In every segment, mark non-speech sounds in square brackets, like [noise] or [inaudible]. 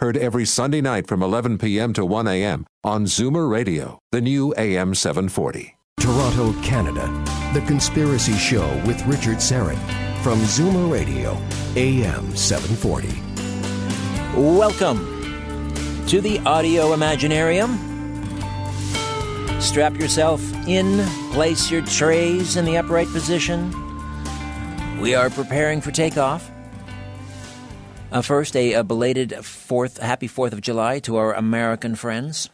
Heard every Sunday night from 11 p.m. to 1 a.m. on Zoomer Radio, the new AM 740. Toronto, Canada. The Conspiracy Show with Richard Syrett from Zoomer Radio, AM 740. Welcome to the Audio Imaginarium. Strap yourself in, place your trays in the upright position. We are preparing for takeoff. Uh, first, a, a, belated fourth, happy Fourth of July to our American friends,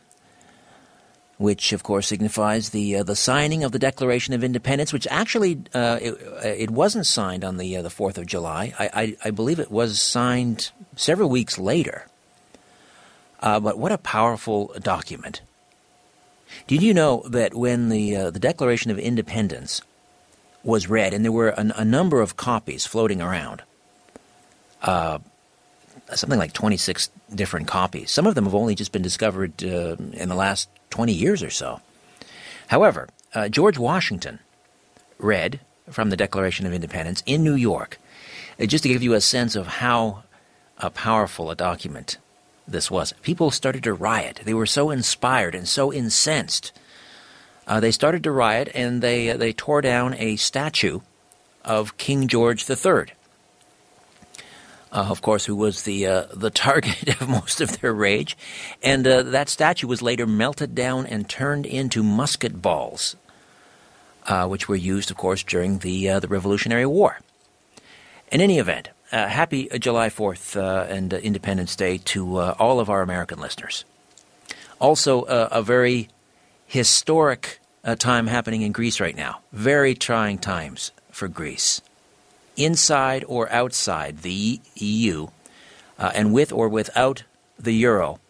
which of course signifies the uh, the signing of the Declaration of Independence, which actually uh, it, uh, it, wasn't signed on the uh, the Fourth of July. I, I, I, believe it was signed several weeks later. Uh, but what a powerful document! Did you know that when the the Declaration of Independence was read, and there were an, a number of copies floating around something like 26 different copies. Some of them have only just been discovered uh, in the last 20 years or so. However, uh, George Washington read from the Declaration of Independence in New York, uh, just to give you a sense of how uh, powerful a document this was. People started to riot. They were so inspired and so incensed. Uh, they started to riot and they, they tore down a statue of King George III uh, of course, who was the uh, the [laughs] target of most of their rage, and uh, that statue was later melted down and turned into musket balls, uh, which were used, of course, during the uh, the Revolutionary War. In any event, uh, happy July Fourth and Independence Day to all of our American listeners. Also, a very historic time happening in Greece right now. Very trying times for Greece inside or outside the EU, uh, and with or without the euro,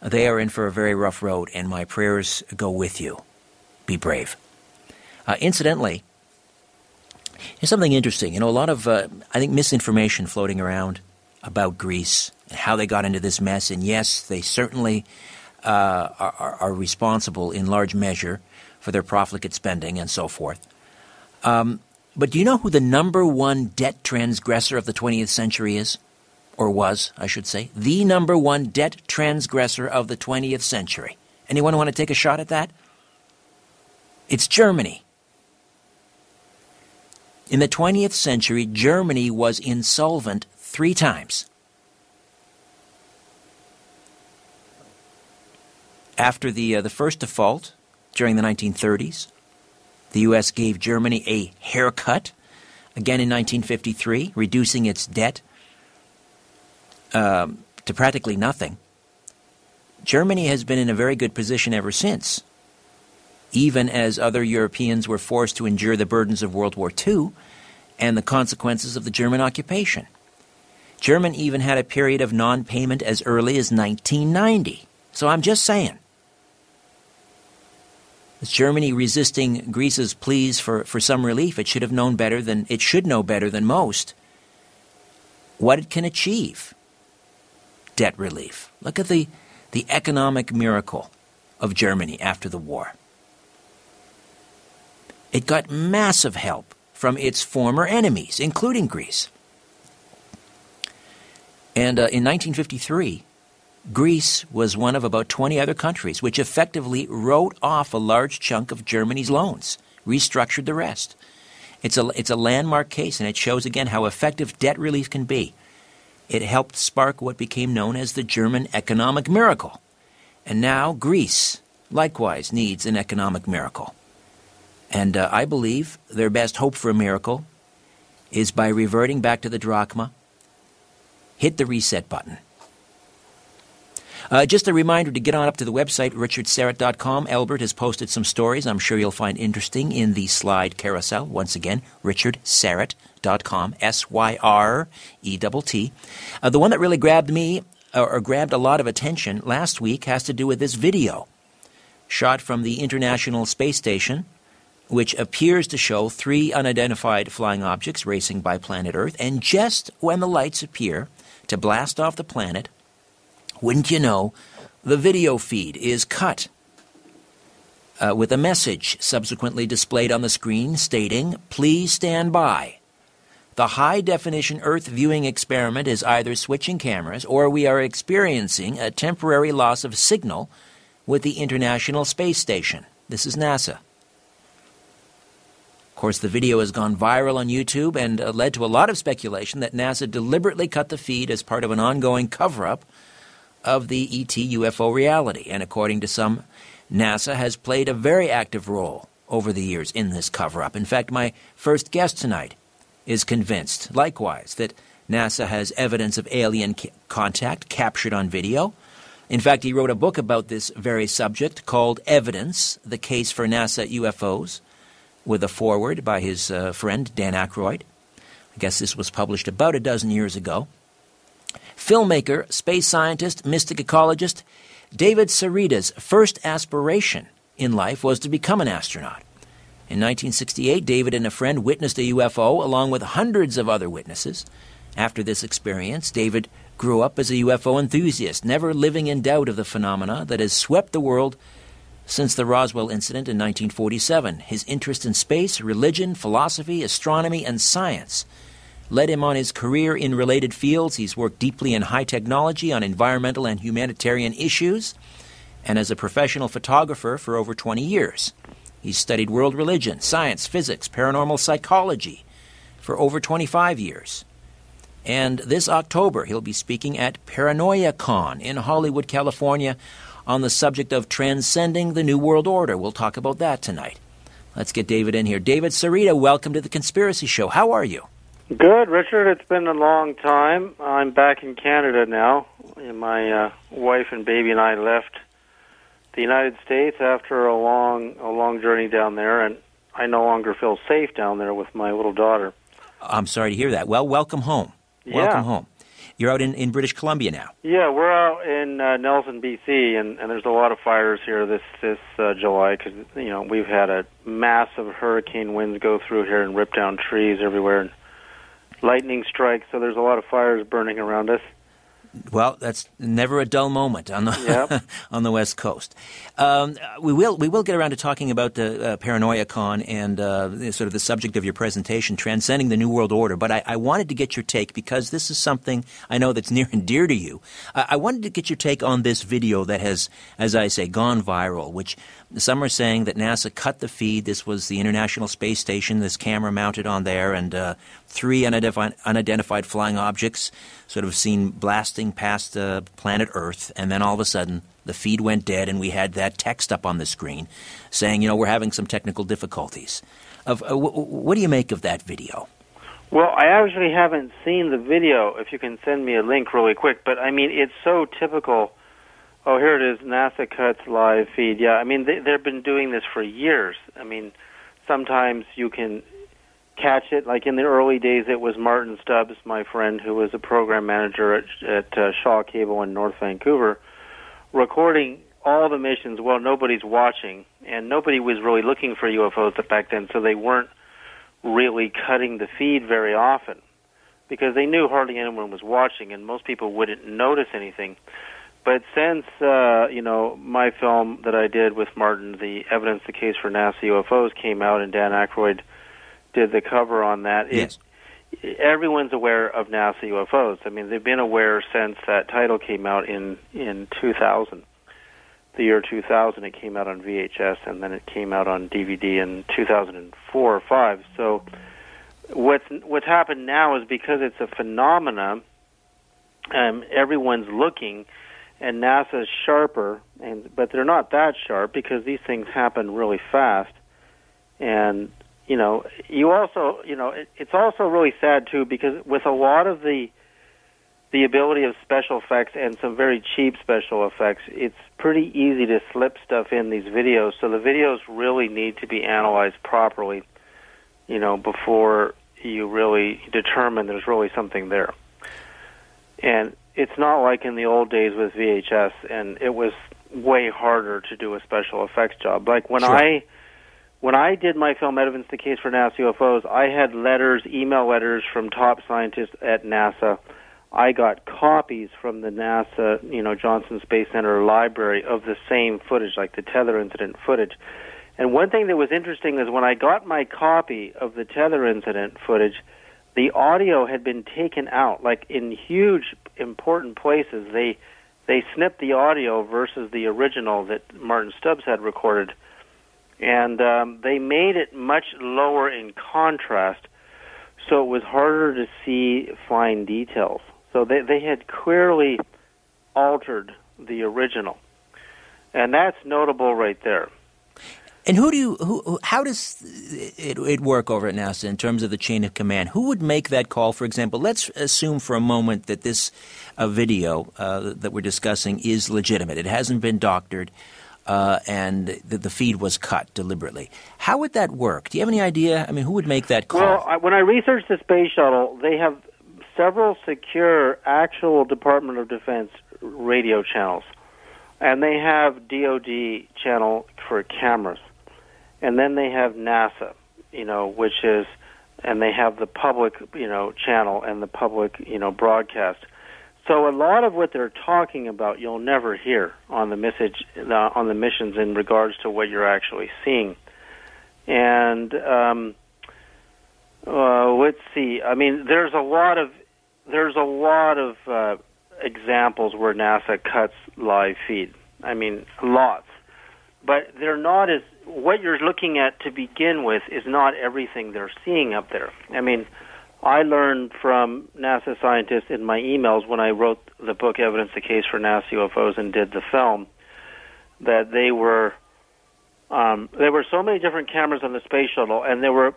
they are in for a very rough road, and my prayers go with you. Be brave. Uh, incidentally, there's something interesting. You know, a lot of, uh, I think, misinformation floating around about Greece and how they got into this mess. And yes, they certainly uh, are, are, responsible in large measure for their profligate spending and so forth. Um, but do you know who the number one debt transgressor of the 20th century is? Or was, I should say. The number one debt transgressor of the 20th century. Anyone want to take a shot at that? It's Germany. In the 20th century, Germany was insolvent three times. After the, uh, the first default during the 1930s, the U.S. gave Germany a haircut, again in 1953, reducing its debt um, to practically nothing. Germany has been in a very good position ever since, even as other Europeans were forced to endure the burdens of World War II and the consequences of the German occupation. Germany even had a period of non payment as early as 1990. So I'm just saying, Germany resisting Greece's pleas for, for some relief, it should have known better than it should know better than most what it can achieve. Debt relief. Look at the, the economic miracle of Germany after the war. It got massive help from its former enemies, including Greece. And uh, in 1953, Greece was one of about 20 other countries which effectively wrote off a large chunk of Germany's loans, restructured the rest. It's a, it's a landmark case, and it shows again how effective debt relief can be. It helped spark what became known as the German economic miracle. And now Greece, likewise, needs an economic miracle. And uh, I believe their best hope for a miracle is by reverting back to the drachma, hit the reset button. Uh, just a reminder to get on up to the website, richardsyrett.com. Albert has posted some stories I'm sure you'll find interesting in the slide carousel. Once again, richardsyrett.com, S Y R E T T. Uh, the one that really grabbed me or, or grabbed a lot of attention last week has to do with this video shot from the International Space Station, which appears to show three unidentified flying objects racing by planet Earth. And just when the lights appear to blast off the planet, wouldn't you know, the video feed is cut uh, with a message subsequently displayed on the screen stating, Please stand by. The high definition Earth viewing experiment is either switching cameras or we are experiencing a temporary loss of signal with the International Space Station. This is NASA. Of course, the video has gone viral on YouTube and uh, led to a lot of speculation that NASA deliberately cut the feed as part of an ongoing cover up of the ET UFO reality. And according to some, NASA has played a very active role over the years in this cover up. In fact, my first guest tonight is convinced, likewise, that NASA has evidence of alien contact captured on video. In fact, he wrote a book about this very subject called Evidence The Case for NASA UFOs, with a foreword by his uh, friend Dan Aykroyd. I guess this was published about a dozen years ago. Filmmaker, space scientist, mystic ecologist, David Sereda's first aspiration in life was to become an astronaut. In 1968, David and a friend witnessed a UFO along with hundreds of other witnesses. After this experience, David grew up as a UFO enthusiast, never living in doubt of the phenomena that has swept the world since the Roswell incident in 1947. His interest in space, religion, philosophy, astronomy, and science led him on his career in related fields. He's worked deeply in high technology, on environmental and humanitarian issues, and as a professional photographer for over 20 years. He's studied world religion, science, physics, paranormal psychology for over 25 years. And this October, he'll be speaking at Paranoia Con in Hollywood, California, on the subject of transcending the New World Order. We'll talk about that tonight. Let's get David in here. David Sereda, welcome to the Conspiracy Show. How are you? Good, Richard. It's been a long time. I'm back in Canada now. My uh, wife and baby and I left the United States after a long a long journey down there, and I no longer feel safe down there with my little daughter. I'm sorry to hear that. Well, welcome home. Yeah. Welcome home. You're out in, in British Columbia now. Yeah, we're out in uh, Nelson, BC, and, and there's a lot of fires here this this uh, July because you know we've had a massive hurricane winds go through here and rip down trees everywhere, and lightning strikes. So there's a lot of fires burning around us. Well, that's never a dull moment on the Yep. [laughs] on the West Coast. Um, we will we will get around to talking about the uh, Paranoia Con and uh, sort of the subject of your presentation, transcending the New World Order. But I, I wanted to get your take because this is something I know that's near and dear to you. I, I wanted to get your take on this video that has, as I say, gone viral. Which some are saying that NASA cut the feed. This was the International Space Station. This camera mounted on there, and uh, three unidentified, unidentified flying objects sort of seen blasting past uh, planet Earth, and then all of a sudden the feed went dead, and we had that text up on the screen saying, you know, we're having some technical difficulties. Of uh, w- what do you make of that video? Well, I actually haven't seen the video. If you can send me a link really quick, but I mean, it's so typical. Oh, here it is. NASA cuts live feed. Yeah, I mean, they, they've been doing this for years. I mean, sometimes you can catch it. Like in the early days, it was Martin Stubbs, my friend, who was a program manager at, at uh, Shaw Cable in North Vancouver, recording all the missions while nobody's watching, and nobody was really looking for UFOs back then, so they weren't really cutting the feed very often because they knew hardly anyone was watching, and most people wouldn't notice anything. But since uh, you know my film that I did with Martin, the evidence, the case for NASA UFOs, came out, and Dan Aykroyd did the cover on that. it- Yes. everyone's aware of NASA UFOs. I mean, they've been aware since that title came out in in 2000. The year 2000, it came out on VHS, and then it came out on DVD in 2004 or five. So, what's what's happened now is because it's a phenomenon, um, everyone's looking, and NASA's sharper, and but they're not that sharp because these things happen really fast, and you know, you also, you know, it, it's also really sad too because with a lot of the the ability of special effects and some very cheap special effects, it's pretty easy to slip stuff in these videos. So the videos really need to be analyzed properly, you know, before you really determine there's really something there. And it's not like in the old days with VHS, and it was way harder to do a special effects job. Like when Sure. I when I did my film Evidence the Case for NASA UFOs, I had letters, email letters from top scientists at NASA. I got copies from the NASA, you know, Johnson Space Center library of the same footage, like the tether incident footage. And one thing that was interesting is when I got my copy of the tether incident footage, the audio had been taken out, like in huge important places. They they snipped the audio versus the original that Martin Stubbs had recorded, and um, they made it much lower in contrast, so it was harder to see fine details. So they they had clearly altered the original, and that's notable right there. And who do you? Who, how does it, it work over at NASA in terms of the chain of command? Who would make that call? For example, let's assume for a moment that this uh, video uh, that we're discussing is legitimate. It hasn't been doctored, uh, and the, the feed was cut deliberately. How would that work? Do you have any idea? I mean, who would make that call? Well, I, when I researched the space shuttle, they have several secure actual Department of Defense radio channels, and they have DoD channel for cameras, and then they have NASA, you know, which is, and they have the public, you know, channel and the public, you know, broadcast. So a lot of what they're talking about, you'll never hear on the message uh, on the missions in regards to what you're actually seeing, and. Um, uh, let's see. I mean, there's a lot of there's a lot of uh, examples where NASA cuts live feed. I mean, lots, but they're not as what you're looking at to begin with is not everything they're seeing up there. I mean, I learned from NASA scientists in my emails when I wrote the book Evidence the Case for NASA UFOs and did the film that they were um, there were so many different cameras on the space shuttle, and there were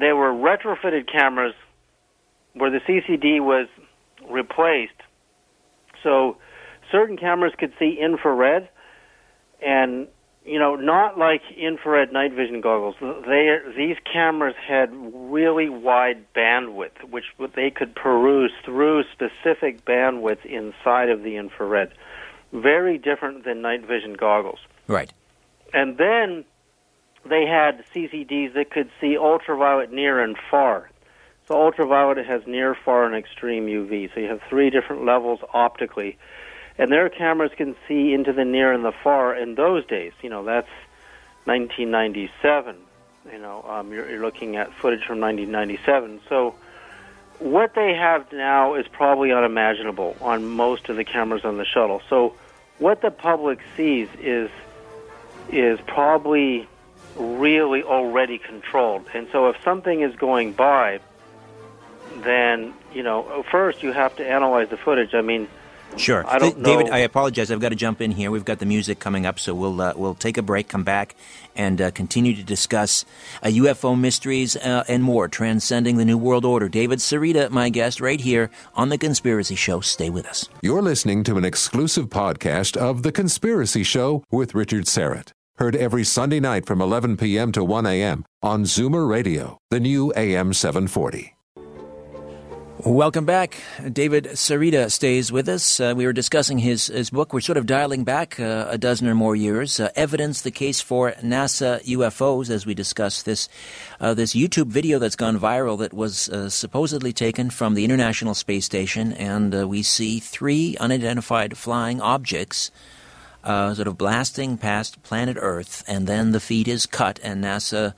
they were retrofitted cameras where the CCD was replaced. So certain cameras could see infrared, and you know, not like infrared night vision goggles. They these cameras had really wide bandwidth, which they could peruse through specific bandwidth inside of the infrared. Very different than night vision goggles. right. And then they had CCDs that could see ultraviolet near and far. So ultraviolet has near, far, and extreme UV. So you have three different levels optically. And their cameras can see into the near and the far in those days. You know, that's 1997. You know, um, you're, you're looking at footage from 1997. So what they have now is probably unimaginable on most of the cameras on the shuttle. So what the public sees is is probably really already controlled. And so if something is going by, then, you know, first you have to analyze the footage. I mean, Sure, I don't David. know. I apologize. I've got to jump in here. We've got the music coming up, so we'll uh, we'll take a break, come back, and uh, continue to discuss uh, UFO mysteries uh, and more, transcending the new world order. David Sereda, my guest, right here on the Conspiracy Show. Stay with us. You're listening to an exclusive podcast of The Conspiracy Show with Richard Syrett. Heard every Sunday night from 11 p.m. to 1 a.m. on Zoomer Radio, the new AM 740. Welcome back. David Sereda stays with us. Uh, we were discussing his, his book. We're sort of dialing back uh, a dozen or more years. Uh, Evidence, the case for NASA UFOs, as we discuss this, uh, this YouTube video that's gone viral that was uh, supposedly taken from the International Space Station. And uh, we see three unidentified flying objects sort of blasting past planet Earth. And then the feed is cut, and NASA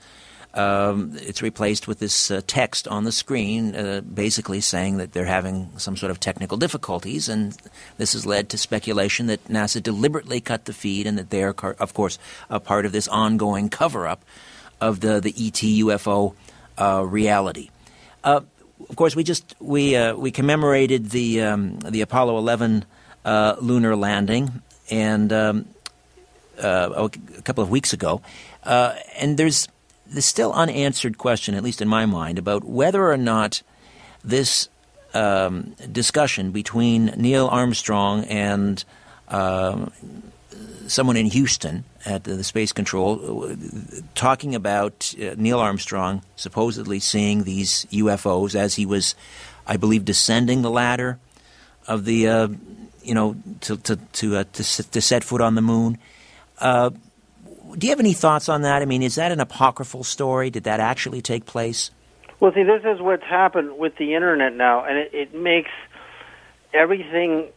um, it's replaced with this uh, text on the screen, uh, basically saying that they're having some sort of technical difficulties, and this has led to speculation that NASA deliberately cut the feed, and that they are, of course, a part of this ongoing cover-up of the the ET UFO uh, reality. Uh, of course, we just we uh, we commemorated the um, the Apollo 11 uh, lunar landing, and um, a couple of weeks ago, and there's the still unanswered question, at least in my mind, about whether or not this um, discussion between Neil Armstrong and um, someone in Houston at the, the Space Control uh, talking about uh, Neil Armstrong supposedly seeing these UFOs as he was, I believe, descending the ladder of the, uh, you know, to to to, uh, to to set foot on the moon. Do you have any thoughts on that? I mean, is that an apocryphal story? Did that actually take place? Well, see, this is what's happened with the internet now, and it, it makes everything.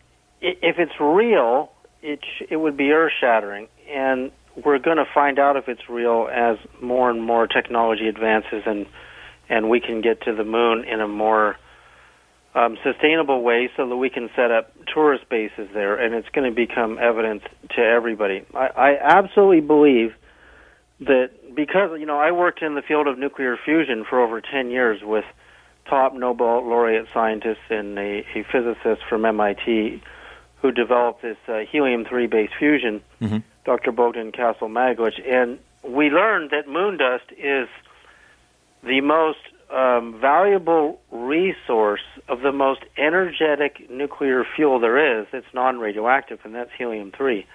If it's real, it it would be earth shattering, and we're going to find out if it's real as more and more technology advances and and we can get to the moon in a more um, sustainable way so that we can set up tourist bases there and it's going to become evident to everybody. I, I absolutely believe that because you know I worked in the field of nuclear fusion for over 10 years with top Nobel laureate scientists and a, a physicist from MIT who developed this uh, helium-3 based fusion, mm-hmm. Dr. Bogdan Castle-Maglich, and we learned that moon dust is the most um, valuable resource of the most energetic nuclear fuel there is It's non-radioactive, and that's helium-3.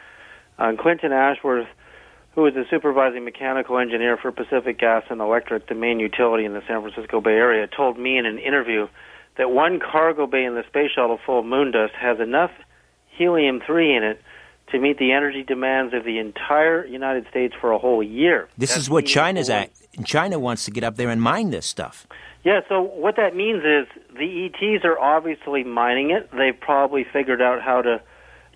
Uh, Clinton Ashworth, who is the supervising mechanical engineer for Pacific Gas and Electric, the main utility in the San Francisco Bay Area, told me in an interview that one cargo bay in the space shuttle full of moon dust has enough helium 3 in it to meet the energy demands of the entire United States for a whole year. This That's is what China's China wants to get up there and mine this stuff. Yeah, so what that means is the ETs are obviously mining it. They've probably figured out how to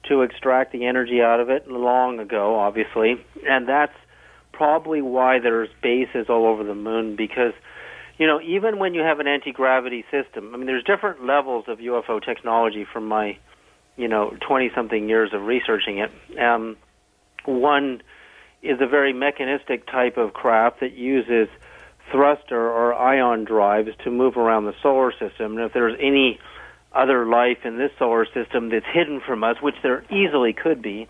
to extract the energy out of it long ago, obviously, and that's probably why there's bases all over the moon because you know, even when you have an anti-gravity system, I mean there's different levels of UFO technology from my you know, 20 something years of researching it. Um, one is a very mechanistic type of craft that uses thruster or ion drives to move around the solar system. And if there's any other life in this solar system that's hidden from us, which there easily could be,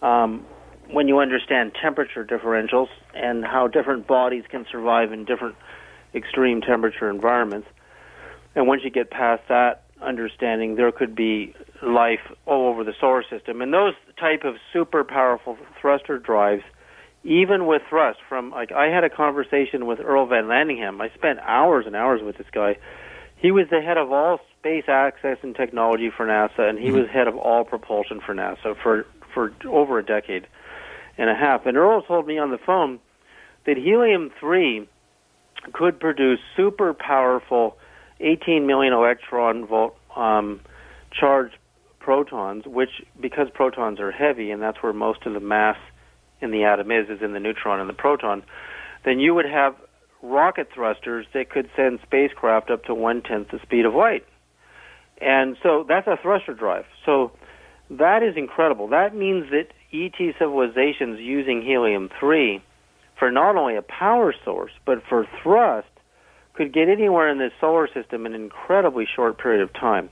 um, when you understand temperature differentials and how different bodies can survive in different extreme temperature environments, and once you get past that understanding, there could be life all over the solar system. And those type of super powerful thruster drives, even with thrust from like I had a conversation with Earl Van Landingham. I spent hours and hours with this guy. He was the head of all space access and technology for NASA, and he mm-hmm. was head of all propulsion for NASA for for over a decade and a half. And Earl told me on the phone that helium three could produce super powerful 18 million electron volt um, charged protons, which because protons are heavy and that's where most of the mass in the atom is, is in the neutron and the proton, then you would have rocket thrusters that could send spacecraft up to one tenth the speed of light. And so that's a thruster drive. So that is incredible. That means that ET civilizations using helium 3 for not only a power source, but for thrust, could get anywhere in this solar system in an incredibly short period of time.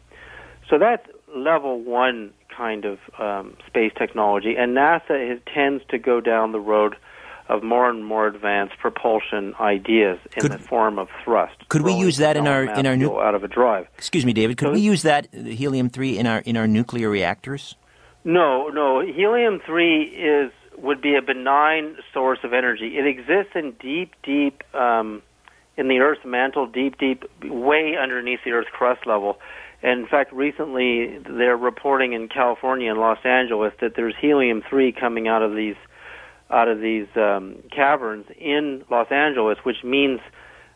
So that's level one kind of um, space technology, and NASA is, tends to go down the road of more and more advanced propulsion ideas in could, the form of thrust. Could we use that in our in our new out of a drive? Excuse me, David. Could so, we use that helium three in our in our nuclear reactors? No, no. Helium three is would be a benign source of energy. It exists in deep, deep um, in the Earth's mantle, deep, deep, way underneath the Earth's crust level. And in fact, recently they're reporting in California and Los Angeles that there's helium three coming out of these out of these um, caverns in Los Angeles, which means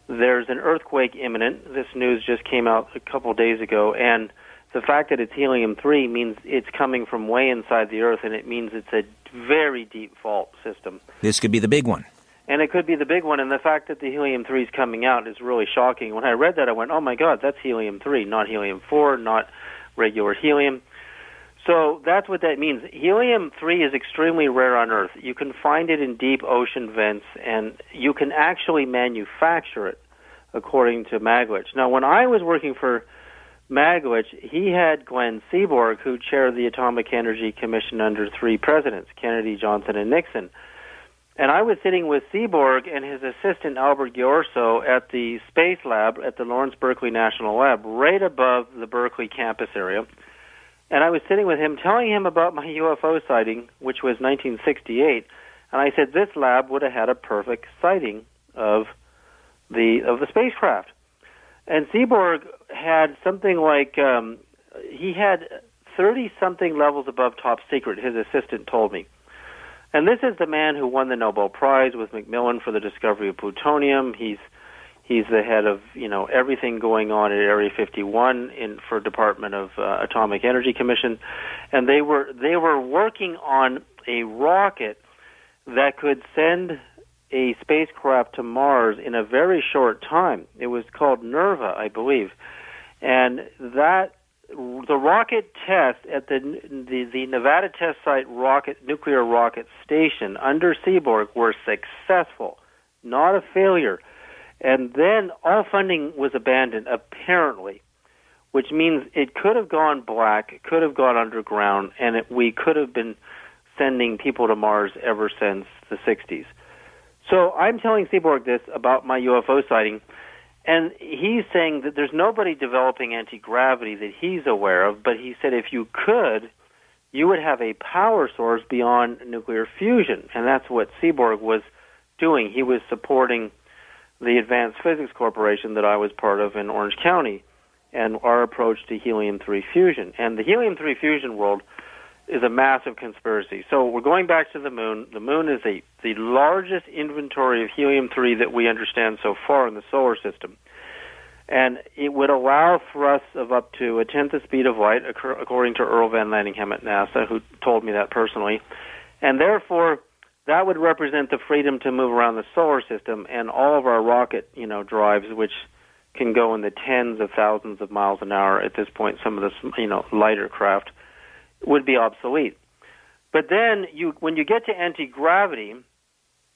there's an earthquake imminent. This news just came out a couple days ago, and the fact that it's helium three means it's coming from way inside the Earth, and it means it's a very deep fault system. This could be the big one and it could be the big one. And the fact that the helium three is coming out is really shocking. When I read that, I went, "Oh my God, that's helium three, not helium four, not regular helium." So that's what that means. Helium three is extremely rare on Earth. You can find it in deep ocean vents, and you can actually manufacture it, according to Maglich. Now, when I was working for Maglich, he had Glenn Seaborg, who chaired the Atomic Energy Commission under three presidents, Kennedy, Johnson, and Nixon. And I was sitting with Seaborg and his assistant Albert Ghiorso at the Space Lab at the Lawrence Berkeley National Lab, right above the Berkeley campus area. And I was sitting with him telling him about my [laughs] UFO sighting, which was 1968. And I said this lab would have had a perfect sighting of the of the spacecraft. And Seaborg had something like um, he had 30 something levels above top secret, his assistant told me. And this is the man who won the Nobel Prize with McMillan for the discovery of plutonium. He's he's the head of you know everything going on at Area 51 in for Department of uh, Atomic Energy Commission, and they were they were working on a rocket that could send a spacecraft to Mars in a very short time. It was called NERVA, I believe, and that the rocket test at the, the the Nevada Test Site rocket nuclear rocket station under Seaborg were successful, not a failure. And then all funding was abandoned apparently, which means it could have gone black, it could have gone underground, and it, we could have been sending people to Mars ever since the 60s. So I'm telling Seaborg this about my UFO sighting and he's saying that there's nobody developing anti gravity that he's aware of, but he said if you could, you would have a power source beyond nuclear fusion. And that's what Seaborg was doing. He was supporting the Advanced Physics Corporation that I was part of in Orange County and our approach to helium 3 fusion. And the helium 3 fusion world is a massive conspiracy. So we're going back to the moon. The moon is a, the largest inventory of helium 3 that we understand so far in the solar system. And it would allow thrusts of up to a tenth the speed of light, according to Earl Van Landingham at NASA, who told me that personally. And therefore, that would represent the freedom to move around the solar system and all of our rocket, you know, drives, which can go in the tens of thousands of miles an hour at this point. Some of the, you know, lighter craft would be obsolete. But then you, when you get to anti-gravity,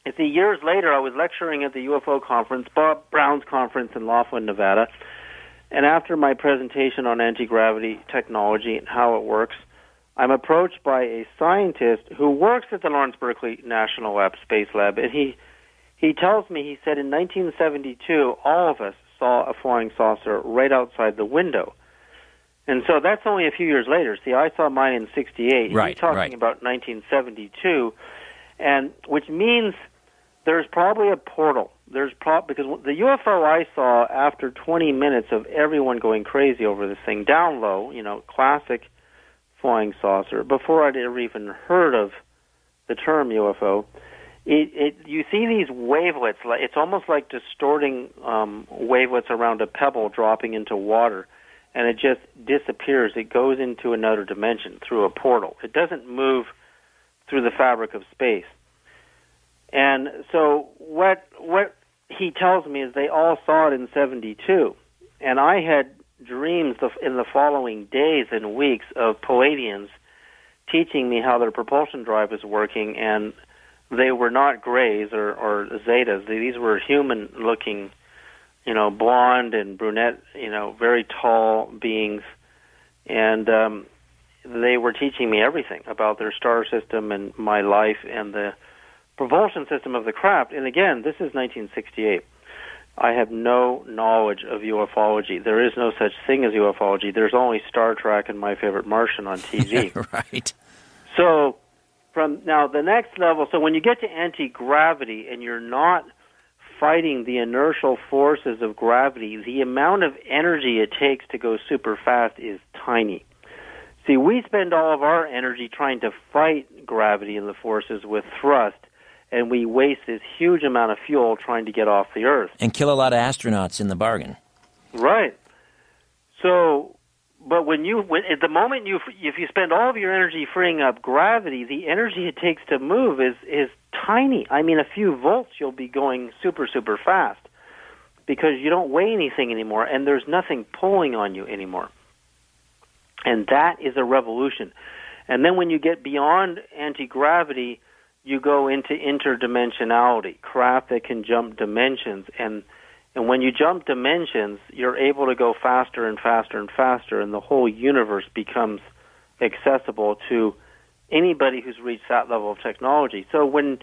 it's the years later I was lecturing at the UFO conference, Bob Brown's conference in Laughlin, Nevada, and after my presentation on anti-gravity technology and how it works, I'm approached by a scientist who works at the Lawrence Berkeley National Lab Space Lab, and he he tells me he said in 1972 all of us saw a flying saucer right outside the window. And so that's only a few years later. See, I saw mine in '68. Right, He's talking right. about 1972, and which means there's probably a portal. There's pro- because the UFO I saw after 20 minutes of everyone going crazy over this thing down low, you know, classic flying saucer. Before I'd ever even heard of the term UFO, it, it you see these wavelets. Like it's almost like distorting um, wavelets around a pebble dropping into water and it just disappears. It goes into another dimension through a portal. It doesn't move through the fabric of space. And so what what he tells me is they all saw it in 72. And I had dreams in the following days and weeks of Pleiadians teaching me how their propulsion drive is working and they were not grays or, or zetas. These were human looking you know, blonde and brunette, you know, very tall beings, and um, they were teaching me everything about their star system and my life and the propulsion system of the craft. And again, this is 1968. I have no knowledge of ufology. There is no such thing as ufology. There's only Star Trek and My Favorite Martian on TV. [laughs] right. So, from now the next level. So when you get to anti gravity and you're not fighting the inertial forces of gravity, the amount of energy it takes to go super fast is tiny. See, we spend all of our energy trying to fight gravity and the forces with thrust, and we waste this huge amount of fuel trying to get off the Earth. And kill a lot of astronauts in the bargain. Right. So, but when you, when, at the moment you, if you spend all of your energy freeing up gravity, the energy it takes to move is is tiny. I mean, a few volts, you'll be going super, super fast because you don't weigh anything anymore and there's nothing pulling on you anymore. And that is a revolution. And then when you get beyond anti gravity, you go into interdimensionality, craft that can jump dimensions. And, and when you jump dimensions, you're able to go faster and faster and faster, and the whole universe becomes accessible to anybody who's reached that level of technology. So when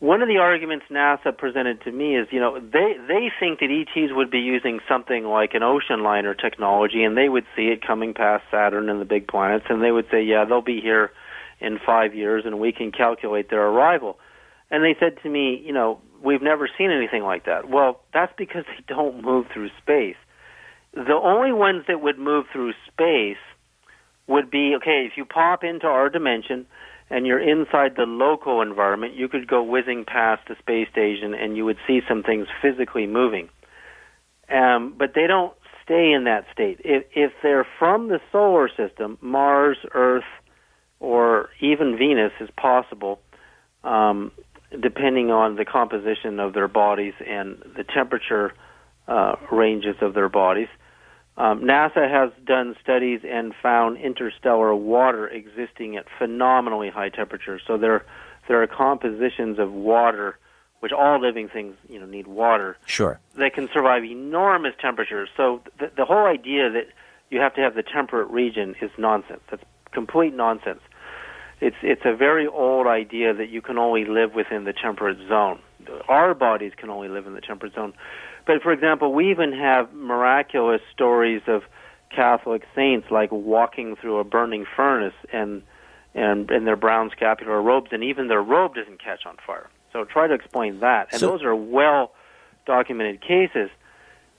one of the arguments NASA presented to me is, you know, they they think that ETs would be using something like an ocean liner technology, and they would see it coming past Saturn and the big planets, and they would say, yeah, they'll be here in five years, and we can calculate their arrival. And they said to me, you know, we've never seen anything like that. Well, that's because they don't move through space. The only ones that would move through space would be okay, if you pop into our dimension and you're inside the local environment, you could go whizzing past the space station and you would see some things physically moving. Um, but they don't stay in that state. If, if they're from the solar system, Mars, Earth, or even Venus is possible, um, depending on the composition of their bodies and the temperature uh, ranges of their bodies. Um, NASA has done studies and found interstellar water existing at phenomenally high temperatures. So there, there are compositions of water, which all living things, you know, need water. Sure. That can survive enormous temperatures. So the, the whole idea that you have to have the temperate region is nonsense. That's complete nonsense. It's it's a very old idea that you can only live within the temperate zone. Our bodies can only live in the temperate zone. But for example, we even have miraculous stories of Catholic saints like walking through a burning furnace and and in their brown scapular robes, and even their robe doesn't catch on fire. So try to explain that. And So- those are well documented cases.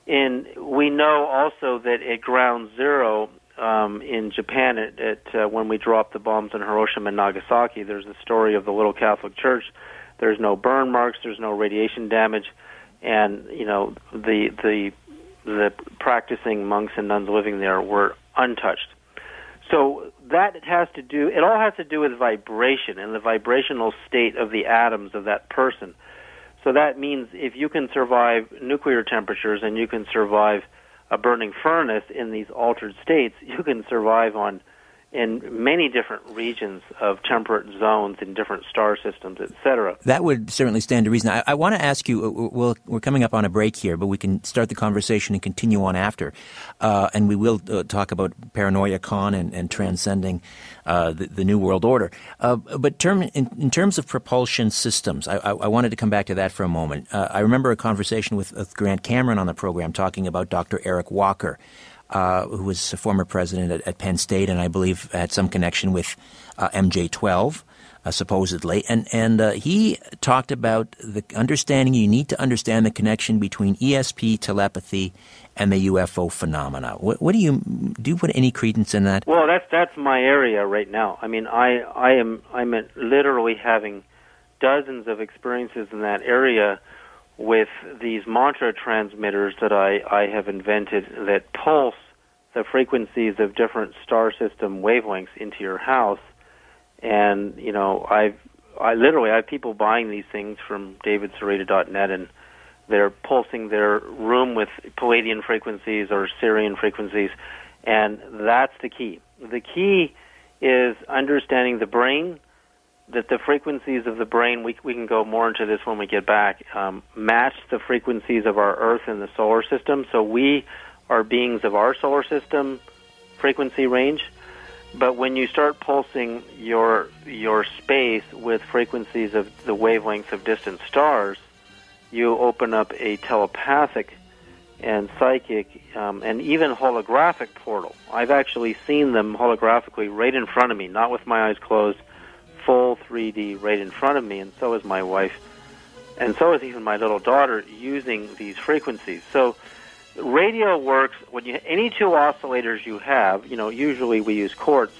And we know also that at ground zero um, in Japan, at, at uh, when we dropped the bombs on Hiroshima and Nagasaki, there's the story of the little Catholic Church. There's no burn marks. There's no radiation damage, and you know the the the practicing monks and nuns living there were untouched. So that has to do. It all has to do with vibration and the vibrational state of the atoms of that person. So that means if you can survive nuclear temperatures and you can survive a burning furnace in these altered states, you can survive on in many different regions of temperate zones in different star systems, etc. That would certainly stand to reason. I, I want to ask you. uh, We'll, we're coming up on a break here, but we can start the conversation and continue on after, uh, and we will uh, talk about paranoia con and, and transcending uh, the, the new world order. Uh, but term, in, in terms of propulsion systems, I, I, I wanted to come back to that for a moment. Uh, I remember a conversation with, with Grant Cameron on the program talking about Dr. Eric Walker. Uh, who was a former president at, at Penn State, and I believe had some connection with uh, MJ12 uh, supposedly, and and uh, he talked about the understanding. You need to understand the connection between ESP telepathy and the UFO phenomena. What, what do you do? You put any credence in that? Well, that's that's my area right now. I mean, I I am I'm literally having dozens of experiences in that area with these mantra transmitters that I I have invented that pulse the frequencies of different star system wavelengths into your house. And you know, I've I literally I have people buying these things from davidsereda.net and they're pulsing their room with Pleiadian frequencies or Sirian frequencies, and that's the key. The key is understanding the brain, that the frequencies of the brain, we, we can go more into this when we get back, um, match the frequencies of our Earth and the solar system. So we are beings of our solar system frequency range. But when you start pulsing your your space with frequencies of the wavelengths of distant stars, you open up a telepathic and psychic um, and even holographic portal. I've actually seen them holographically right in front of me, not with my eyes closed, full 3D right in front of me, and so is my wife, and so is even my little daughter using these frequencies. So radio works when you any two oscillators you have. You know, usually we use quartz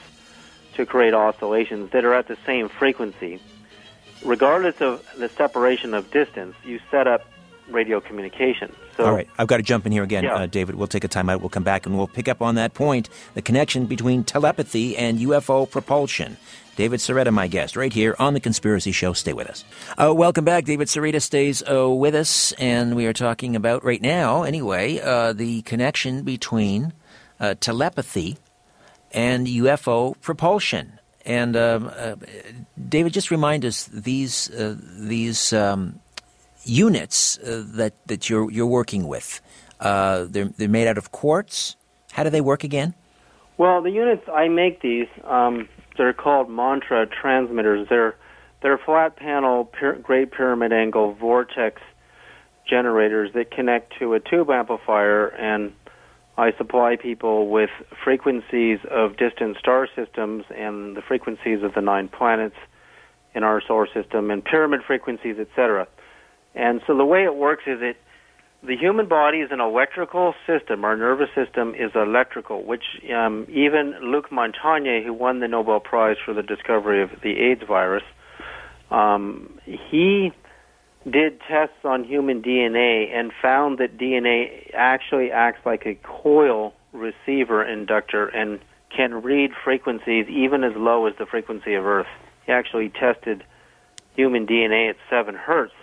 to create oscillations that are at the same frequency. Regardless of the separation of distance, you set up radio communication. So, All right, I've got to jump in here again, Yeah. uh, David. We'll take a time out. We'll come back and we'll pick up on that point the connection between telepathy and UFO propulsion. David Sereda, my guest, right here on The Conspiracy Show. Stay with us. Uh, welcome back. David Sereda stays uh, with us, and we are talking about, right now, anyway, uh, the connection between uh, telepathy and UFO propulsion. And um, uh, David, just remind us these uh, these um, units uh, that that you're you're working with. Uh, they're they're made out of quartz. How do they work again? Well, the units I make these, um, they're called mantra transmitters. They're they're flat panel, great pyramid angle vortex generators that connect to a tube amplifier, and I supply people with frequencies of distant star systems and the frequencies of the nine planets in our solar system, and pyramid frequencies, etc. And so the way it works is it the human body is an electrical system. Our nervous system is electrical, which um, even Luc Montagnier, who won the Nobel Prize for the discovery of the AIDS virus, um, he did tests on human DNA and found that DNA actually acts like a coil receiver inductor and can read frequencies even as low as the frequency of Earth. He actually tested human DNA at 7 hertz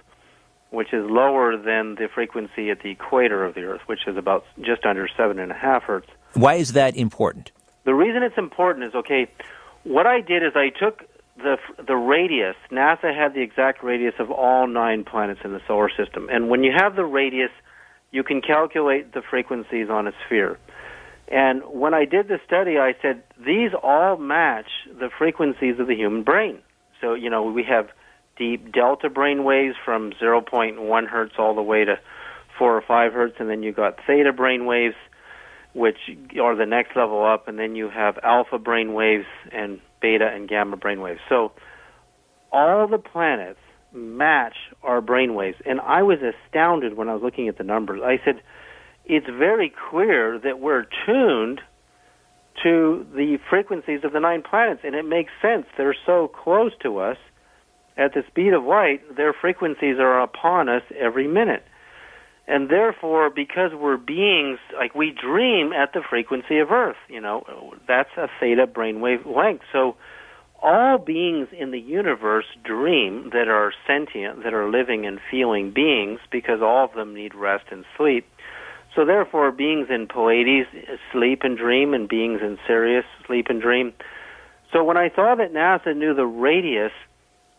which is lower than the frequency at the equator of the Earth, which is about just under seven and a half hertz. Why is that important? The reason it's important is okay. What I did is I took the the radius. NASA had the exact radius of all nine planets in the solar system, and when you have the radius, you can calculate the frequencies on a sphere. And when I did the study, I said these all match the frequencies of the human brain. So you know we have deep delta brain waves from 0.1 hertz all the way to 4 or 5 hertz, and then you got theta brain waves, which are the next level up, and then you have alpha brain waves and beta and gamma brain waves. So all the planets match our brain waves, and I was astounded when I was looking at the numbers. I said, it's very clear that we're tuned to the frequencies of the nine planets, and it makes sense. They're so close to us at the speed of light, their frequencies are upon us every minute. And therefore, because we're beings, like we dream at the frequency of Earth, you know, that's a theta brainwave length. So all beings in the universe dream that are sentient, that are living and feeling beings, because all of them need rest and sleep. So therefore, beings in Pleiades sleep and dream, and beings in Sirius sleep and dream. So when I saw that NASA knew the radius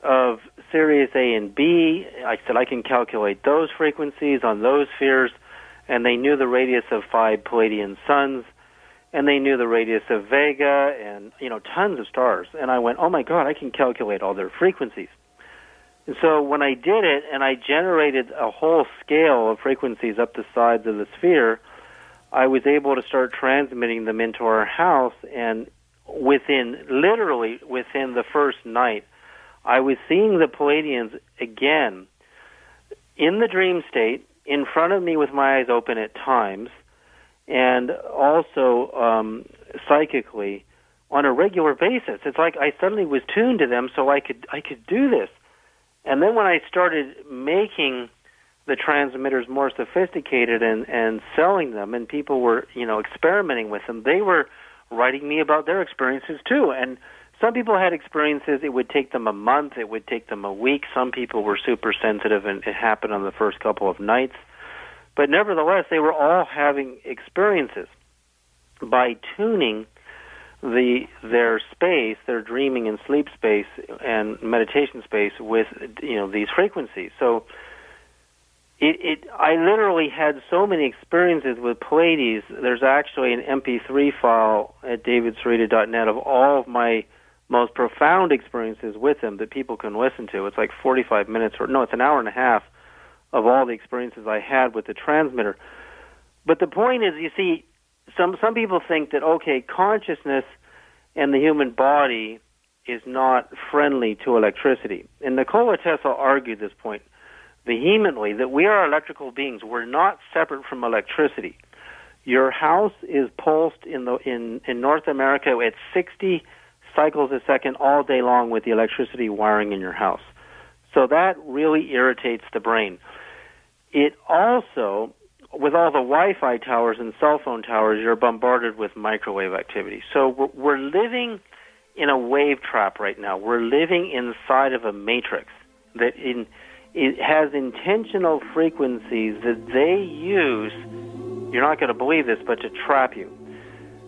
of Sirius A and B. I said I can calculate those frequencies on those spheres, and they knew the radius of five Pleiadian suns, and they knew the radius of Vega, and you know tons of stars. And I went, oh my God, I can calculate all their frequencies. And so when I did it, and I generated a whole scale of frequencies up the sides of the sphere, I was able to start transmitting them into our house, and within literally within the first night I was seeing the Pleiadians again in the dream state in front of me with my eyes open at times, and also um, psychically on a regular basis. It's like I suddenly was tuned to them, so I could I could do this. And then when I started making the transmitters more sophisticated and and selling them, and people were you know experimenting with them, they were writing me about their experiences too, and some people had experiences, it would take them a month, it would take them a week. Some people were super sensitive and it happened on the first couple of nights. But nevertheless, they were all having experiences by tuning the their space, their dreaming and sleep space and meditation space with you know these frequencies. So it, it I literally had so many experiences with Pleiades. There's actually an MP3 file at davidsereda.net of all of my most profound experiences with him that people can listen to. It's like 45 minutes, or no, it's an hour and a half of all the experiences I had with the transmitter. But the point is, you see, some some people think that okay, consciousness and the human body is not friendly to electricity. And Nikola Tesla argued this point vehemently that we are electrical beings. We're not separate from electricity. Your house is pulsed in the in in North America at 60 cycles a second all day long with the electricity wiring in your house. So that really irritates the brain. It also, with all the Wi-Fi towers and cell phone towers, you're bombarded with microwave activity. So we're, we're living in a wave trap right now. We're living inside of a matrix that in it has intentional frequencies that they use. You're not going to believe this, but to trap you.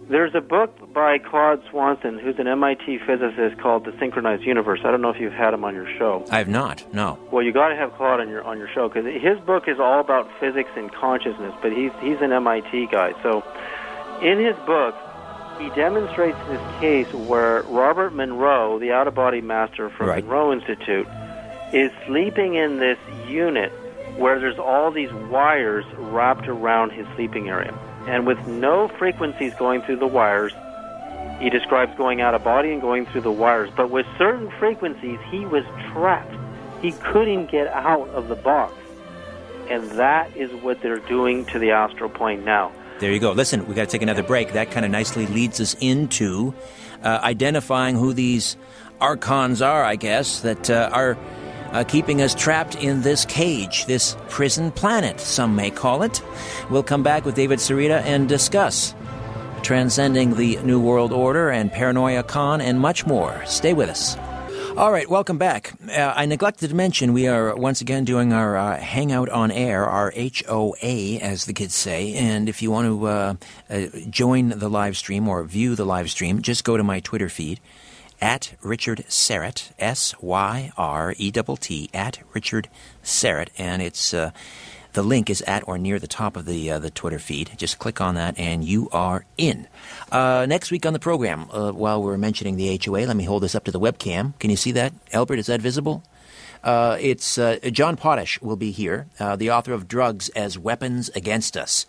There's a book by Claude Swanson, who's an MIT physicist, called The Synchronized Universe. I don't know if you've had him on your show. I have not. No. Well, you got to have Claude on your on your show because his book is all about physics and consciousness. But he's he's an MIT guy, so in his book he demonstrates this case where Robert Monroe, the out of body master from right. Monroe Institute, is sleeping in this unit where there's all these wires wrapped around his sleeping area and with no frequencies going through the wires. He describes going out of body and going through the wires, but with certain frequencies, he was trapped. He couldn't get out of the box. And that is what they're doing to the astral plane now. There you go. Listen, we got to take another break. That kind of nicely leads us into uh, identifying who these archons are, I guess, that uh, are uh, keeping us trapped in this cage, this prison planet, some may call it. We'll come back with David Sereda and discuss transcending the New World Order and Paranoia Con and much more. Stay with us. All right, welcome back. Uh, I neglected to mention we are once again doing our uh, Hangout on Air, our HOA, as the kids say. And if you want to uh, uh, join the live stream or view the live stream, just go to my Twitter feed at Richard Syrett, S Y R E T T, at Richard Syrett. And it's. Uh, the link is at or near the top of the uh, the Twitter feed. Just click on that, and you are in. Uh, next week on the program, uh, while we're mentioning the HOA, let me hold this up to the webcam. Can you see that, Albert? Is that visible? Uh, it's uh, John Potash will be here, uh, the author of Drugs as Weapons Against Us.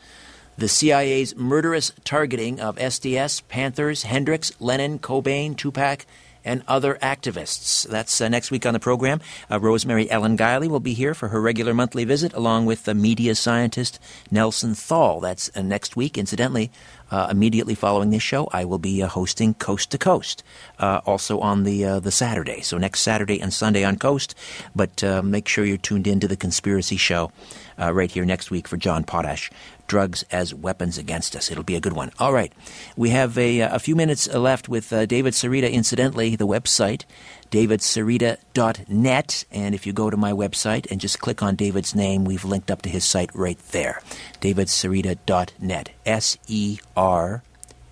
The CIA's murderous targeting of SDS, Panthers, Hendrix, Lennon, Cobain, Tupac, and other activists. That's uh, next week on the program. Uh, Rosemary Ellen Guiley will be here for her regular monthly visit, along with the media scientist Nelson Thall. That's uh, next week. Incidentally, uh, immediately following this show, I will be uh, hosting Coast to Coast, uh, also on the the Saturday. So next Saturday and Sunday on Coast. But make sure you're tuned in to the Conspiracy Show right here next week for John Potash drugs as weapons against us. It'll be a good one. All right. We have a, a few minutes left with uh, David Sereda. Incidentally, the website, davidsereda.net. And if you go to my website and just click on David's name, we've linked up to his site right there. davidsereda.net. S E R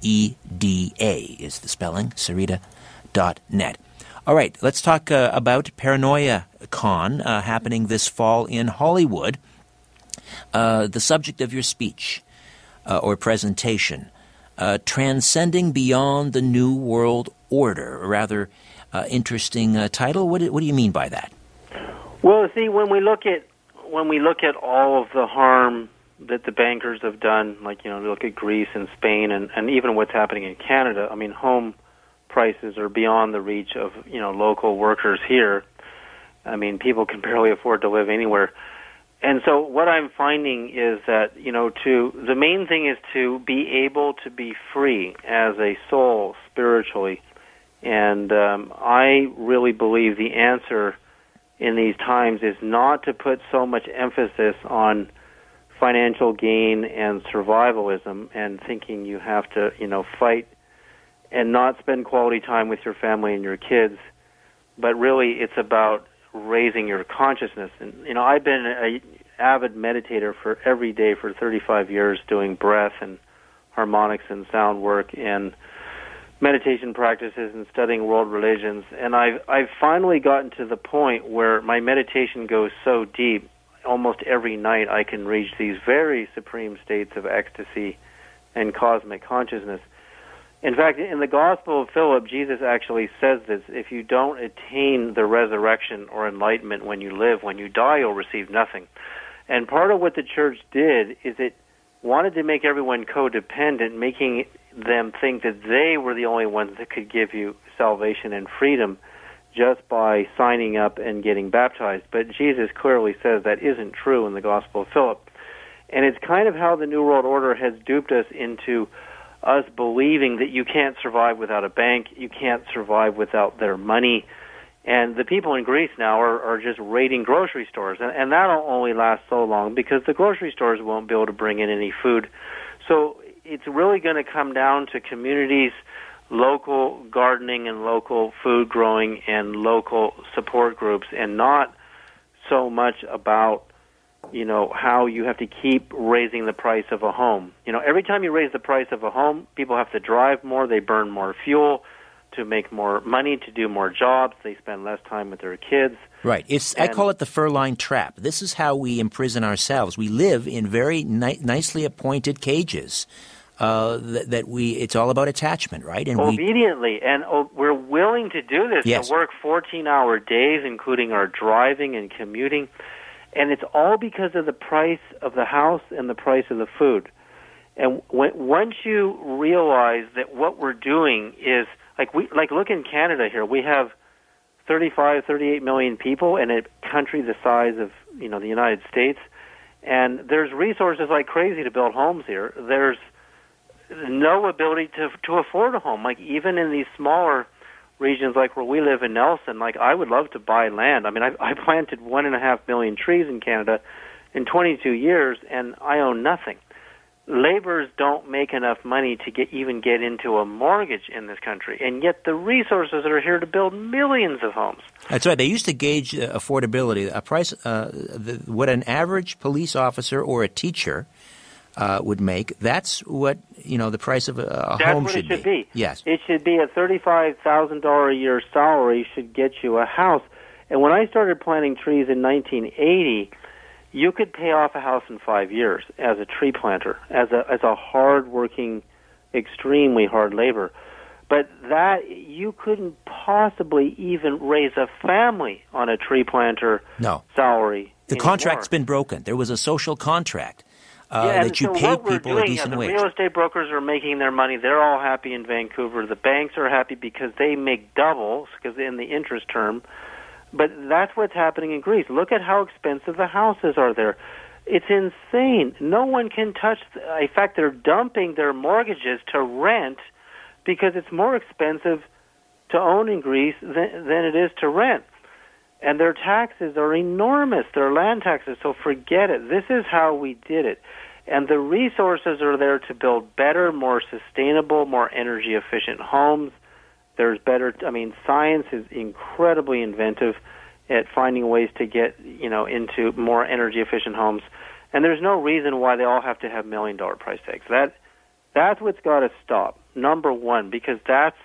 E D A is the spelling. Sereda.net. All right, let's talk uh, about Paranoia Con uh, happening this fall in Hollywood uh, the subject of your speech uh, or presentation, uh, transcending beyond the New World Order. A rather uh, interesting uh, title. What do, what do you mean by that? Well, see, when we look at when we look at all of the harm that the bankers have done, like you know, look at Greece and Spain, and, and even what's happening in Canada. I mean, home prices are beyond the reach of you know local workers here. I mean, people can barely afford to live anywhere and so what I'm finding is that you know to the main thing is to be able to be free as a soul spiritually, and um, I really believe the answer in these times is not to put so much emphasis on financial gain and survivalism and thinking you have to you know fight and not spend quality time with your family and your kids, but really it's about raising your consciousness. And you know, I've been a avid meditator for every day for 35 years, doing breath and harmonics and sound work and meditation practices and studying world religions. And I've I've finally gotten to the point where my meditation goes so deep. Almost every night, I can reach these very supreme states of ecstasy and cosmic consciousness in fact, in the Gospel of Philip, Jesus actually says this if you don't attain the resurrection or enlightenment when you live, when you die, you'll receive nothing. And part of what the church did is it wanted to make everyone codependent, making them think that they were the only ones that could give you salvation and freedom just by signing up and getting baptized. But Jesus clearly says that isn't true in the Gospel of Philip. And it's kind of how the New World Order has duped us into us believing that you can't survive without a bank, you can't survive without their money. And the people in Greece now are, are just raiding grocery stores. And, and that'll only last so long because the grocery stores won't be able to bring in any food. So it's really going to come down to communities, local gardening and local food growing and local support groups, and not so much about you know how you have to keep raising the price of a home. You know, every time you raise the price of a home, people have to drive more, they burn more fuel to make more money, to do more jobs, they spend less time with their kids. Right. It's and, I call it the fur line trap. This is how we imprison ourselves. We live in very ni- nicely appointed cages. Uh, that, that, we it's all about attachment, right? And obediently, we, and oh, we're willing to do this yes. to work 14-hour days, including our driving and commuting and it's all because of the price of the house and the price of the food. And when, once you realize that what we're doing is like we like look in Canada here, we have 35, 38 million people in a country the size of you know the United States, And there's resources like crazy to build homes here. There's no ability to to afford a home. Like even in these smaller regions, like where we live in Nelson, like I would love to buy land. I mean, I, [laughs] I planted one and a half million trees in Canada in 22 years, and I own nothing. Laborers don't make enough money to get even get into a mortgage in this country, and yet the resources are here to build millions of homes. That's right. They used to gauge uh, affordability. A price, uh, the, what an average police officer or a teacher uh, would make. That's what you know. The price of a, a That's home what should it should be. Yes. It should be a thirty-five thousand dollar a year salary should get you a house. And when I started planting trees in 1980, you could pay off a house in five years as a tree planter, as a as a hard-working, extremely hard labor. But that you couldn't possibly even raise a family on a tree planter No. salary. The anymore. contract's been broken. There was a social contract uh, yeah, and that you so we're people a doing, decent the wage. real estate brokers are making their money. They're all happy in Vancouver. The banks are happy because they make doubles because in the interest term. But that's what's happening in Greece. Look at how expensive the houses are there. It's insane. No one can touch. The, in fact, they're dumping their mortgages to rent because it's more expensive to own in Greece than, than it is to rent. And their taxes are enormous. Their land taxes. So forget it. This is how we did it. And the resources are there to build better, more sustainable, more energy efficient homes. There's better. I mean, science is incredibly inventive at finding ways to get you know into more energy efficient homes. And there's no reason why they all have to have million dollar price tags. That that's what's got to stop. Number one, because that's